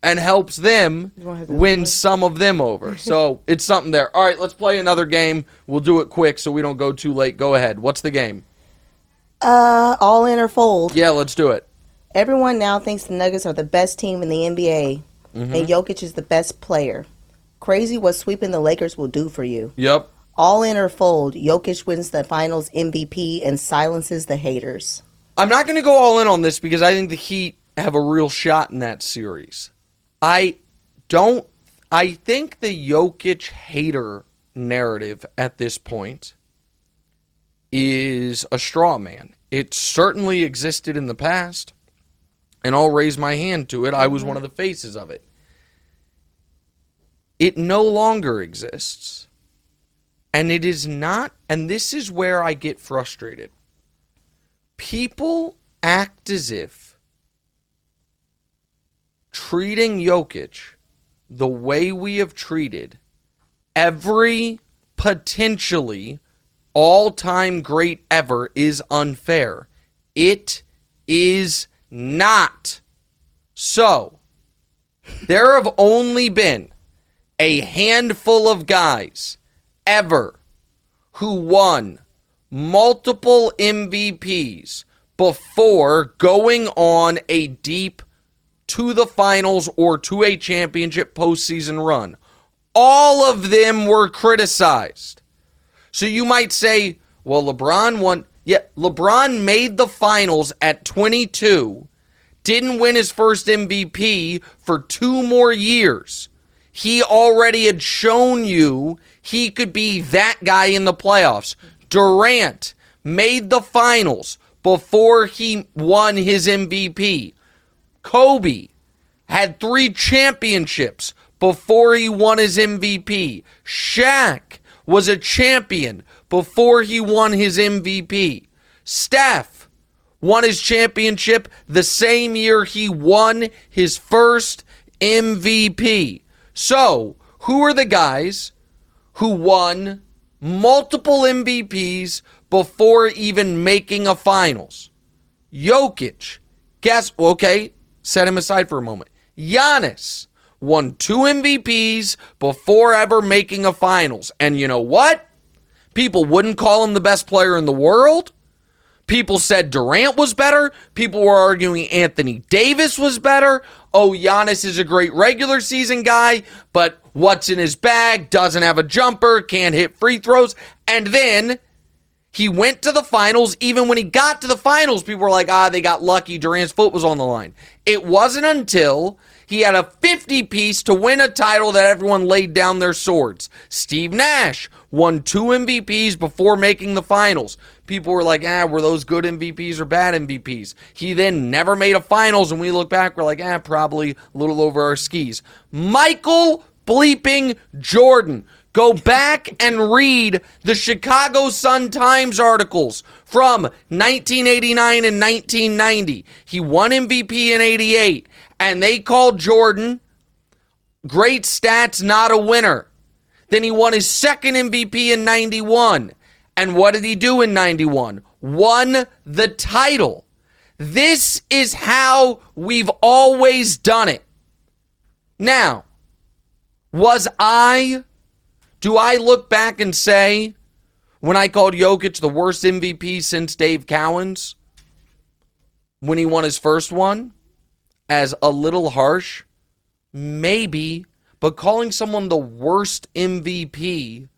and helps them win some of them over. So it's something there. All right, let's play another game. We'll do it quick so we don't go too late. Go ahead. What's the game? Uh, all in or fold. Yeah, let's do it. Everyone now thinks the Nuggets are the best team in the NBA, Mm-hmm. and Jokic is the best player. Crazy what sweeping the Lakers will do for you. Yep. All in or fold, Jokic wins the Finals MVP and silences the haters. I'm not going to go all in on this because I think the Heat have a real shot in that series. I don't. I think the Jokic hater narrative at this point is a straw man. It certainly existed in the past, and I'll raise my hand to it. I was one of the faces of it. It no longer exists. And it is not, and this is where I get frustrated people act as if treating Jokic the way we have treated every potentially all time great ever is unfair. It is not. So, there have only been a handful of guys ever who won multiple MVPs before going on a deep to the finals or to a championship postseason run. All of them were criticized. So you might say, well, LeBron won. Yeah, LeBron made the finals at 22, didn't win his first MVP for two more years. He already had shown you he could be that guy in the playoffs. Durant made the finals before he won his MVP. Kobe had three championships before he won his MVP. Shaq was a champion before he won his MVP. Steph won his championship the same year he won his first MVP. So, who are the guys who won multiple MVPs before even making a finals? Jokic. Guess, okay, set him aside for a moment. Giannis won two MVPs before ever making a finals. And you know what? People wouldn't call him the best player in the world. People said Durant was better. People were arguing Anthony Davis was better. Oh, Giannis is a great regular season guy, but what's in his bag? Doesn't have a jumper, can't hit free throws. And then he went to the finals. Even when he got to the finals, people were like, ah, they got lucky. Durant's foot was on the line. It wasn't until he had a 50 piece to win a title that everyone laid down their swords. Steve Nash won two MVPs before making the finals. People were like, ah, were those good MVPs or bad MVPs? He then never made a finals, and we look back, we're like, ah, probably a little over our skis. Michael bleeping Jordan. Go back and read the Chicago Sun Times articles from 1989 and 1990. He won MVP in 88, and they called Jordan great stats, not a winner. Then he won his second MVP in 91. And what did he do in 91? Won the title. This is how we've always done it. Now, was I, do I look back and say, When I called Jokic the worst MVP since Dave Cowens, when he won his first one, as a little harsh, maybe, but calling someone the worst MVP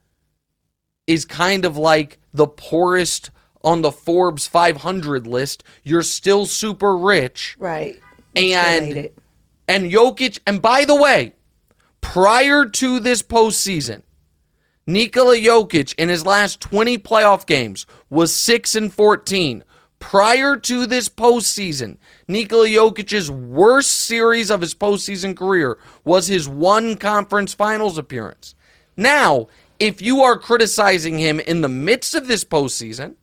is kind of like the poorest on the Forbes 500 list. You're still super rich. Right. And and Jokic, and by the way, prior to this postseason, Nikola Jokic in his last 20 playoff games was 6 and 14. Prior to this postseason, Nikola Jokic's worst series of his postseason career was his one conference finals appearance. Now, if you are criticizing him in the midst of this postseason,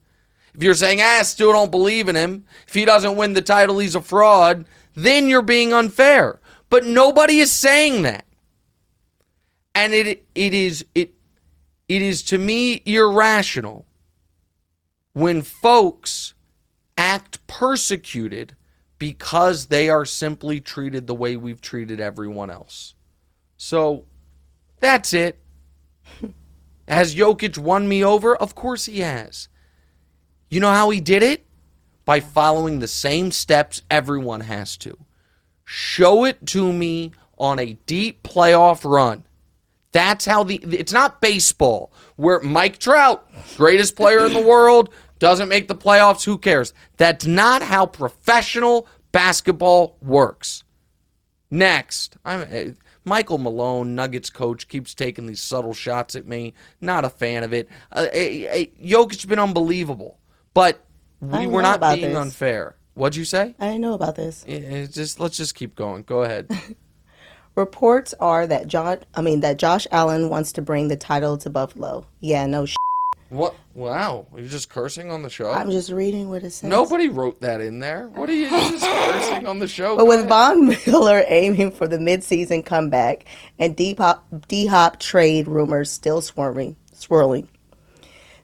if you're saying, ah, I still don't believe in him, if he doesn't win the title, he's a fraud, then you're being unfair. But nobody is saying that. And it it is it it is to me irrational when folks act persecuted because they are simply treated the way we've treated everyone else. So that's it. Has Jokic won me over? Of course he has. You know how he did it? By following the same steps everyone has to. Show it to me on a deep playoff run. That's how the it's not baseball where Mike Trout, greatest player in the world, doesn't make the playoffs, who cares? That's not how professional basketball works. Next, I'm uh, Michael Malone, Nuggets coach, keeps taking these subtle shots at me. Not a fan of it. Uh, uh, Jokic's been unbelievable, but we were not being this. unfair. What'd you say? I didn't know about this. Yeah, just let's just keep going. Go ahead. Reports are that John, I mean that Josh Allen wants to bring the title to Buffalo. Yeah, no. Sh- what? Wow, are you just cursing on the show? I'm just reading what it says. Nobody wrote that in there. What are you just cursing on the show? But with. Von Miller aiming for the midseason comeback and D-Hop trade rumors still swirling, swirling,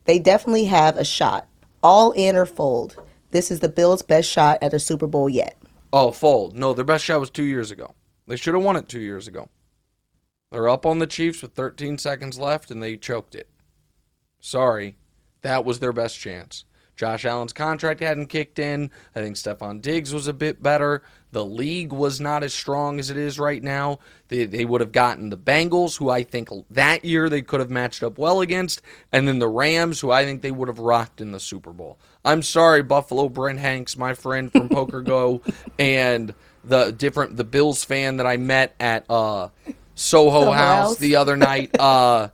they definitely have a shot. All in or fold. This is the Bills' best shot at a Super Bowl yet. Oh, fold. No, their best shot was two years ago. They should have won it two years ago. They're up on the Chiefs with 13 seconds left, and they choked it. Sorry, that was their best chance. Josh Allen's contract hadn't kicked in. I think Stefon Diggs was a bit better. The league was not as strong as it is right now. They, they would have gotten the Bengals, who I think that year they could have matched up well against, and then the Rams, who I think they would have rocked in the Super Bowl. I'm sorry, Buffalo Brent Hanks, my friend from PokerGO, and the different the Bills fan that I met at uh, Soho House, House the other night. Uh,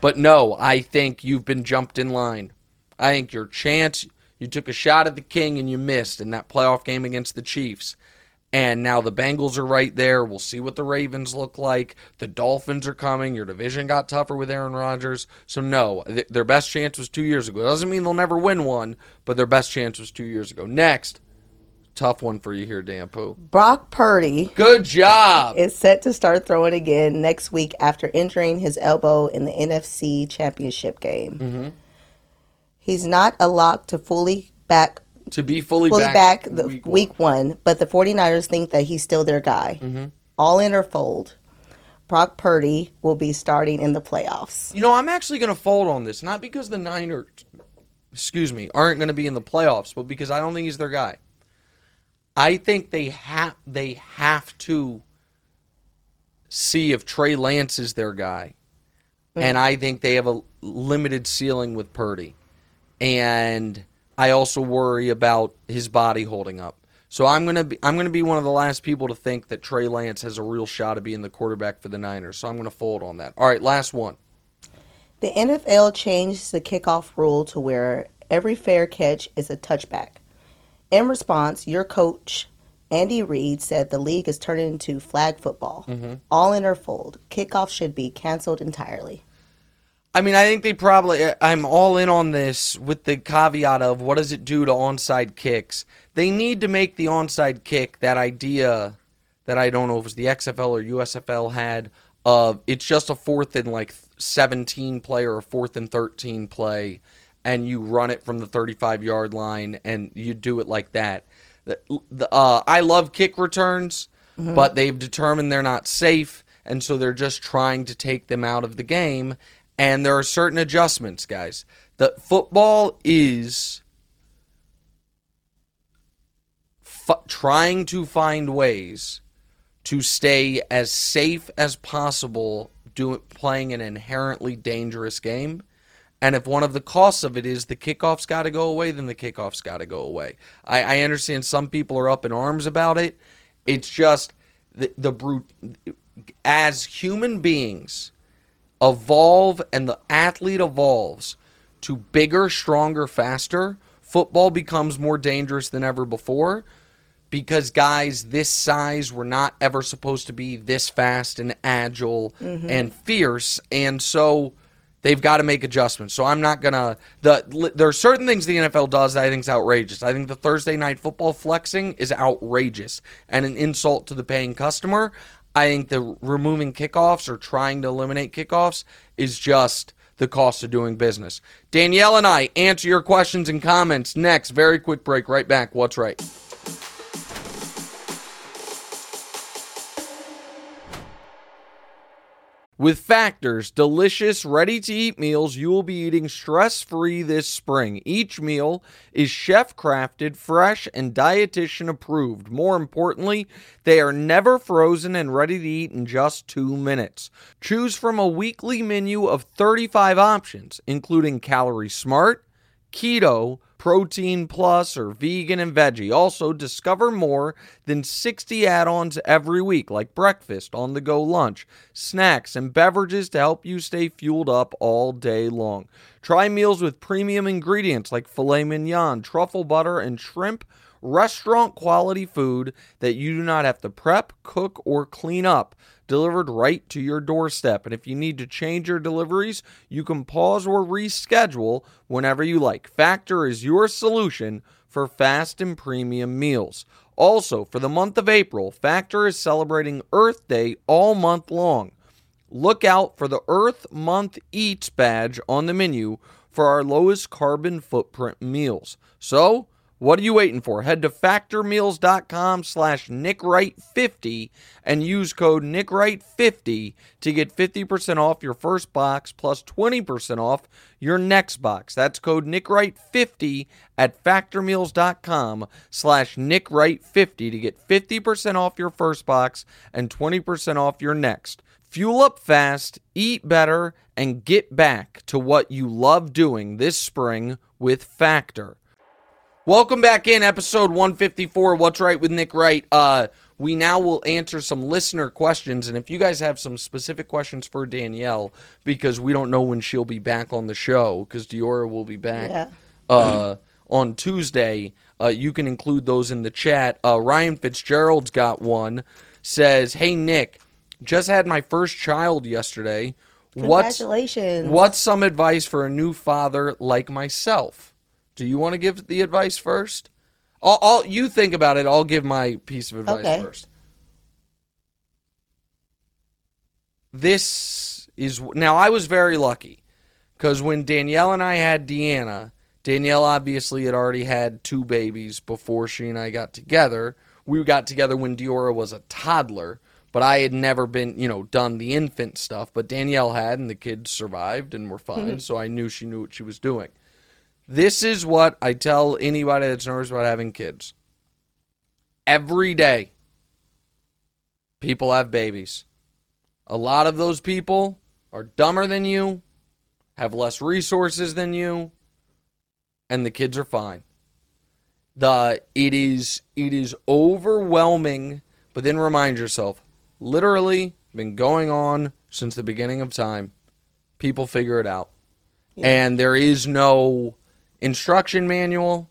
but no, I think you've been jumped in line. I think your chance, you took a shot at the King and you missed in that playoff game against the Chiefs. And now the Bengals are right there. We'll see what the Ravens look like. The Dolphins are coming. Your division got tougher with Aaron Rodgers. So, no, th- their best chance was two years ago. Doesn't mean they'll never win one, but their best chance was two years ago. Next, tough one for you here, Dan Pooh. Brock Purdy. Good job. Is set to start throwing again next week after injuring his elbow in the NFC Championship game. Mm-hmm. He's not a lock to fully back to be fully, fully back, back the week, week one. one. but the 49ers think that he's still their guy. Mm-hmm. All in or fold. Brock Purdy will be starting in the playoffs. You know, I'm actually going to fold on this, not because the Niners, excuse me, aren't going to be in the playoffs, but because I don't think he's their guy. I think they have they have to see if Trey Lance is their guy, mm-hmm. and I think they have a limited ceiling with Purdy, and I also worry about his body holding up. So I'm gonna be I'm gonna be one of the last people to think that Trey Lance has a real shot of being the quarterback for the Niners. So I'm gonna fold on that. All right, last one. The NFL changed the kickoff rule to where every fair catch is a touchback. In response, your coach, Andy Reid, said the league is turning into flag football. Mm-hmm. All in or fold. Kickoff should be canceled entirely. I mean, I think they probably. I'm all in on this with the caveat of what does it do to onside kicks? They need to make the onside kick that idea that I don't know if it was the XFL or USFL had of it's just a fourth and like 17 play or a fourth and 13 play and you run it from the 35 yard line and you do it like that. The, the, uh, I love kick returns, mm-hmm. but they've determined they're not safe, and so they're just trying to take them out of the game. And there are certain adjustments, guys. that football is f- trying to find ways to stay as safe as possible doing playing an inherently dangerous game. And if one of the costs of it is the kickoff's got to go away, then the kickoff's got to go away. I, I understand some people are up in arms about it. It's just the, the brute. As human beings evolve and the athlete evolves to bigger, stronger, faster, football becomes more dangerous than ever before because guys this size were not ever supposed to be this fast and agile Mm-hmm. and fierce and so they've got to make adjustments. So i'm not gonna the there are certain things the nfl does that i think is outrageous. I think the thursday night football flexing is outrageous and an insult to the paying customer. I think the removing kickoffs or trying to eliminate kickoffs is just the cost of doing business. Danielle and i answer your questions and comments next. Very quick break. Right back. What's right With Factors, delicious, ready to eat meals you will be eating stress free this spring. Each meal is chef crafted, fresh, and dietitian approved. More importantly, they are never frozen and ready to eat in just two minutes. Choose from a weekly menu of 35 options, including Calorie Smart, Keto, Protein Plus, or Vegan and Veggie. Also, discover more than 60 add ons every week, like breakfast, on the go lunch, snacks, and beverages to help you stay fueled up all day long. Try meals with premium ingredients like filet mignon, truffle butter, and shrimp. Restaurant quality food that you do not have to prep, cook, or clean up delivered right to your doorstep. And if you need to change your deliveries, you can pause or reschedule whenever you like. Factor is your solution for fast and premium meals. Also, for the month of April, Factor is celebrating Earth Day all month long. Look out for the Earth Month Eats badge on the menu for our lowest carbon footprint meals. So, what are you waiting for? Head to factormeals.com slash nickwright50 and use code nickwright50 to get 50% off your first box plus 20% off your next box. That's code nickwright50 at factormeals.com slash nickwright50 to get 50% off your first box and 20% off your next. Fuel up fast, eat better, and get back to what you love doing this spring with Factor. Welcome back in episode 154 What's Right with Nick Wright. Uh we now will answer some listener questions and if you guys have some specific questions for Danielle because we don't know when she'll be back on the show cuz Diora will be back Yeah. uh on Tuesday, uh you can include those in the chat. Uh Ryan Fitzgerald's got one says, "Hey Nick, just had my first child yesterday. What's Congratulations. What's some advice for a new father like myself? Do you want to give the advice first? I'll, I'll you think about it. I'll give my piece of advice Okay. first. This is now. I was very lucky because when Danielle and I had Deanna, Danielle obviously had already had two babies before she and I got together. We got together when Diora was a toddler, but I had never been, you know, done the infant stuff. But Danielle had, and the kids survived and were fine. Mm-hmm. so I knew she knew what she was doing. This is what I tell anybody that's nervous about having kids. Every day, people have babies. A lot of those people are dumber than you, have less resources than you, and the kids are fine. The it is it is overwhelming, but then remind yourself, literally been going on since the beginning of time. People figure it out. And there is no instruction manual.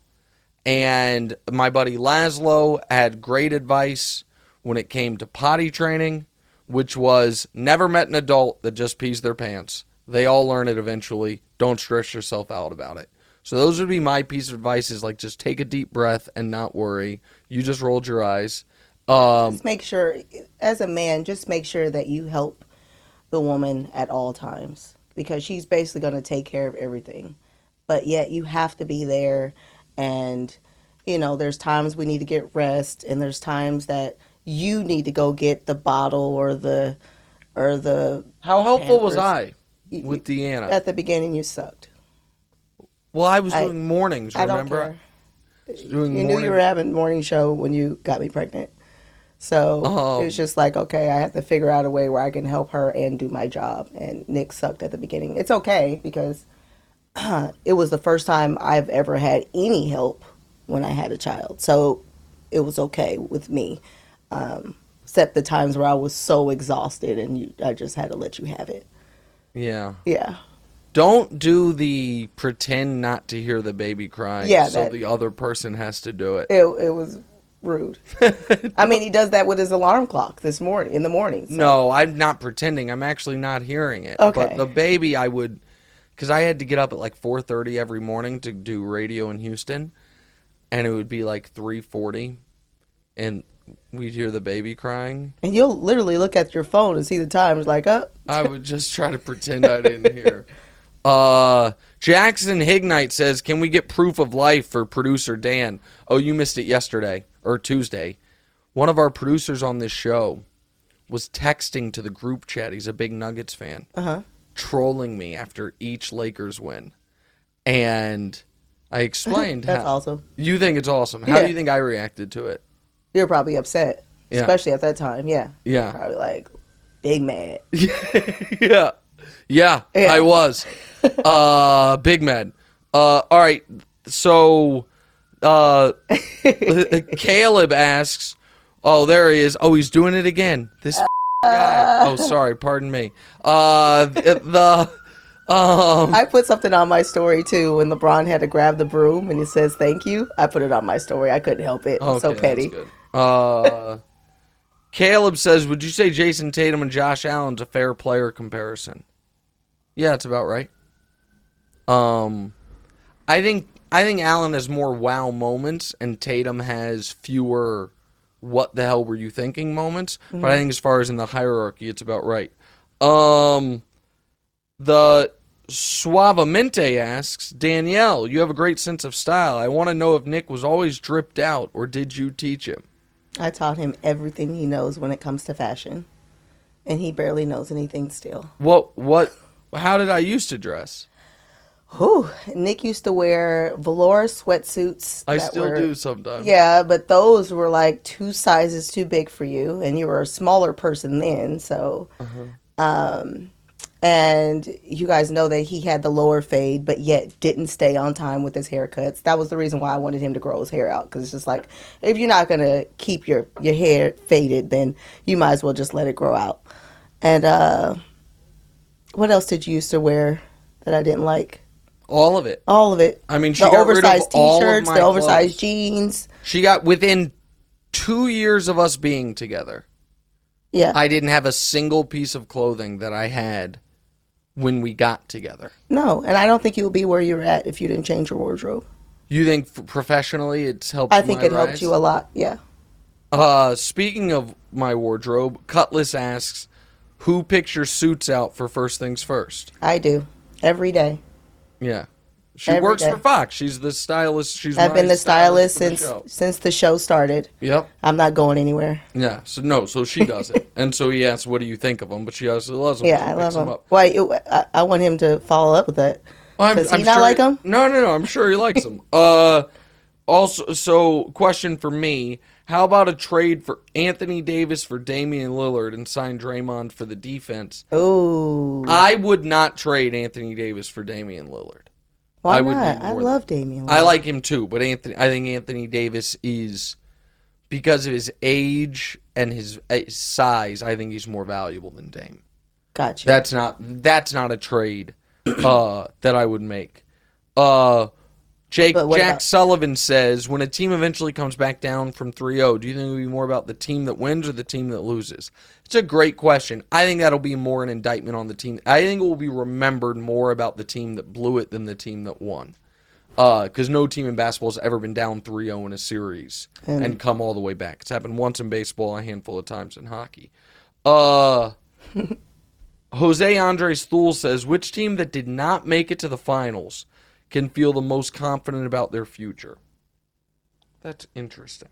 And my buddy Laszlo had great advice when it came to potty training, which was never met an adult that just pees their pants. They all learn it eventually. Don't stress yourself out about it. So those would be my piece of advice is like just take a deep breath and not worry. You just rolled your eyes. Um, Just make sure, as a man, just make sure that you help the woman at all times because she's basically going to take care of everything. But yet you have to be there. And, you know, there's times we need to get rest, and there's times that you need to go get the bottle or the, or the, how helpful was I with Deanna? at the beginning you sucked. Well, I was I- doing mornings. I don't Remember? care. Doing You knew you were having morning show when you got me pregnant. So Oh. it was oh. just like, okay, I have to figure out a way where I can help her and do my job. And Nick sucked at the beginning. It's okay because it was the first time I've ever had any help when I had a child. So it was okay with me. Um, except the times where I was so exhausted and you, I just had to let you have it. Yeah. Yeah. Don't do the pretend not to hear the baby crying. Yeah, So that- the other person has to do it. It, it was rude. I mean, he does that with his alarm clock this morning, in the morning. so- No, I'm not pretending. I'm actually not hearing it. Okay. But the baby, I would, because I had to get up at like 4:30 every morning to do radio in Houston, and it would be like 3:40, and we'd hear the baby crying. And you'll literally look at your phone and see the time. It's like, oh, I would just try to pretend I didn't hear. Uh, Jackson Hignite says, "Can we get proof of life for producer Dan?" Oh, you missed it yesterday or Tuesday. One of our producers on this show was texting to the group chat. He's a big Nuggets fan, uh-huh. Trolling me after each Lakers win, and I explained That's how. awesome. You think it's awesome? How Yeah. do you think I reacted to it? You're probably upset, Yeah. especially at that time. Yeah. Yeah. Probably like, big mad. yeah. Yeah, Yeah. I was. Uh big man. Uh all right. So uh Caleb asks, "Oh, there he is. Oh, he's doing it again. This guy. Oh, sorry, pardon me. Uh the, um I put something on my story too when LeBron had to grab the broom and he says thank you. I put it on my story. I couldn't help it. I'm so petty. that's good. Uh Caleb says, "Would you say Jayson Tatum and Josh Allen's a fair player comparison?" Yeah, it's about right. Um, I think I think Allen has more wow moments, and Tatum has fewer "what the hell were you thinking" moments. But I think as far as in the hierarchy, it's about right. Um, the Suavemente asks Danielle, "You have a great sense of style. I want to know if Nick was always dripped out, or did you teach him?" I taught him everything he knows when it comes to fashion. And he barely knows anything still. What what? How did I used to dress? Whew. Nick used to wear velour sweatsuits. I that still were- do sometimes. Yeah, but those were like two sizes too big for you, and you were a smaller person then. So, um, and you guys know that he had the lower fade, but yet didn't stay on time with his haircuts. That was the reason why I wanted him to grow his hair out because it's just like if you're not gonna keep your your hair faded, then you might as well just let it grow out. And uh, what else did you used to wear that I didn't like? All of it. All of it. I mean, she the got rid oversized all of t-shirts, the oversized clothes. jeans. She got within two years of us being together. Yeah. I didn't have a single piece of clothing that I had when we got together. No, and I don't think you would be where you're at if you didn't change your wardrobe. You think professionally it's helped? I think it helped you a lot. Yeah. Uh, speaking of my wardrobe, Cutlass asks, "Who picks your suits out for first things first? I do. Every day. Yeah, she Every works day. for Fox. She's the stylist. She's I've been the stylist for the since show. since the show started. Yep. I'm not going anywhere. Yeah. So no. So she does it, and so he asks, "What do you think of him?" But she also loves him. Yeah, I love him. up. Why? you- I, I want him to follow up with that. I'm, Does he I'm not sure like him? No, no, no. I'm sure he likes him. Uh, also, so question for me: How about a trade for Anthony Davis for Damian Lillard and sign Draymond for the defense? Oh. I would not trade Anthony Davis for Damian Lillard. Why I would not? I love Damian. I like him too, but Anthony, I think Anthony Davis is because of his age and his uh, size. I think he's more valuable than Dame. Gotcha. That's not that's not a trade uh, that I would make. Uh, Jake Jack about- Sullivan says when a team eventually comes back down from 3-0, do you think it'll be more about the team that wins or the team that loses? It's a great question. I think that'll be more an indictment on the team. I think it will be remembered more about the team that blew it than the team that won. Because no team in basketball has ever been down 3-0 in a series and, come all the way back. It's happened once in baseball, a handful of times in hockey. Uh, Jose Andres Thule says, which team that did not make it to the finals can feel the most confident about their future? That's interesting.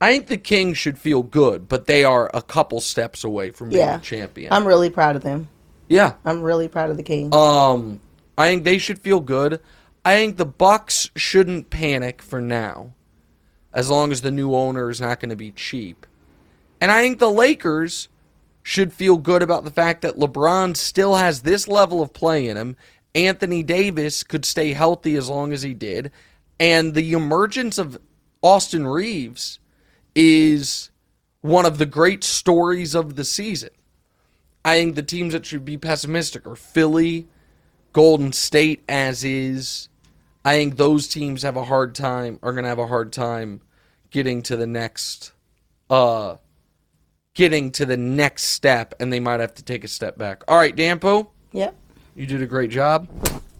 I think the Kings should feel good, but they are a couple steps away from being Yeah. a champion. I'm really proud of them. yeah. I'm really proud of the Kings. Um, I think they should feel good. I think the Bucks shouldn't panic for now, as long as the new owner is not going to be cheap. And I think the Lakers should feel good about the fact that LeBron still has this level of play in him. Anthony Davis could stay healthy as long as he did. And the emergence of Austin Reaves is one of the great stories of the season. I think the teams that should be pessimistic are Philly, Golden State, as is. I think those teams have a hard time, are going to have a hard time getting to the next, uh, getting to the next step, and they might have to take a step back. All right, Dampo, Yep. You did a great job.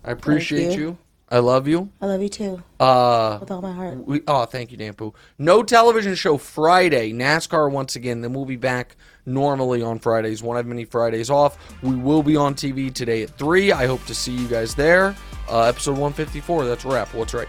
I appreciate you. you. I love you. I love you too. Uh, With all my heart. we, oh, thank you, Dampu. No television show Friday. NASCAR once again. Then we'll be back normally on Fridays. Won't have many Fridays off. We will be on TV today at 3. I hope to see you guys there. Uh, episode 154. That's a wrap. What's right?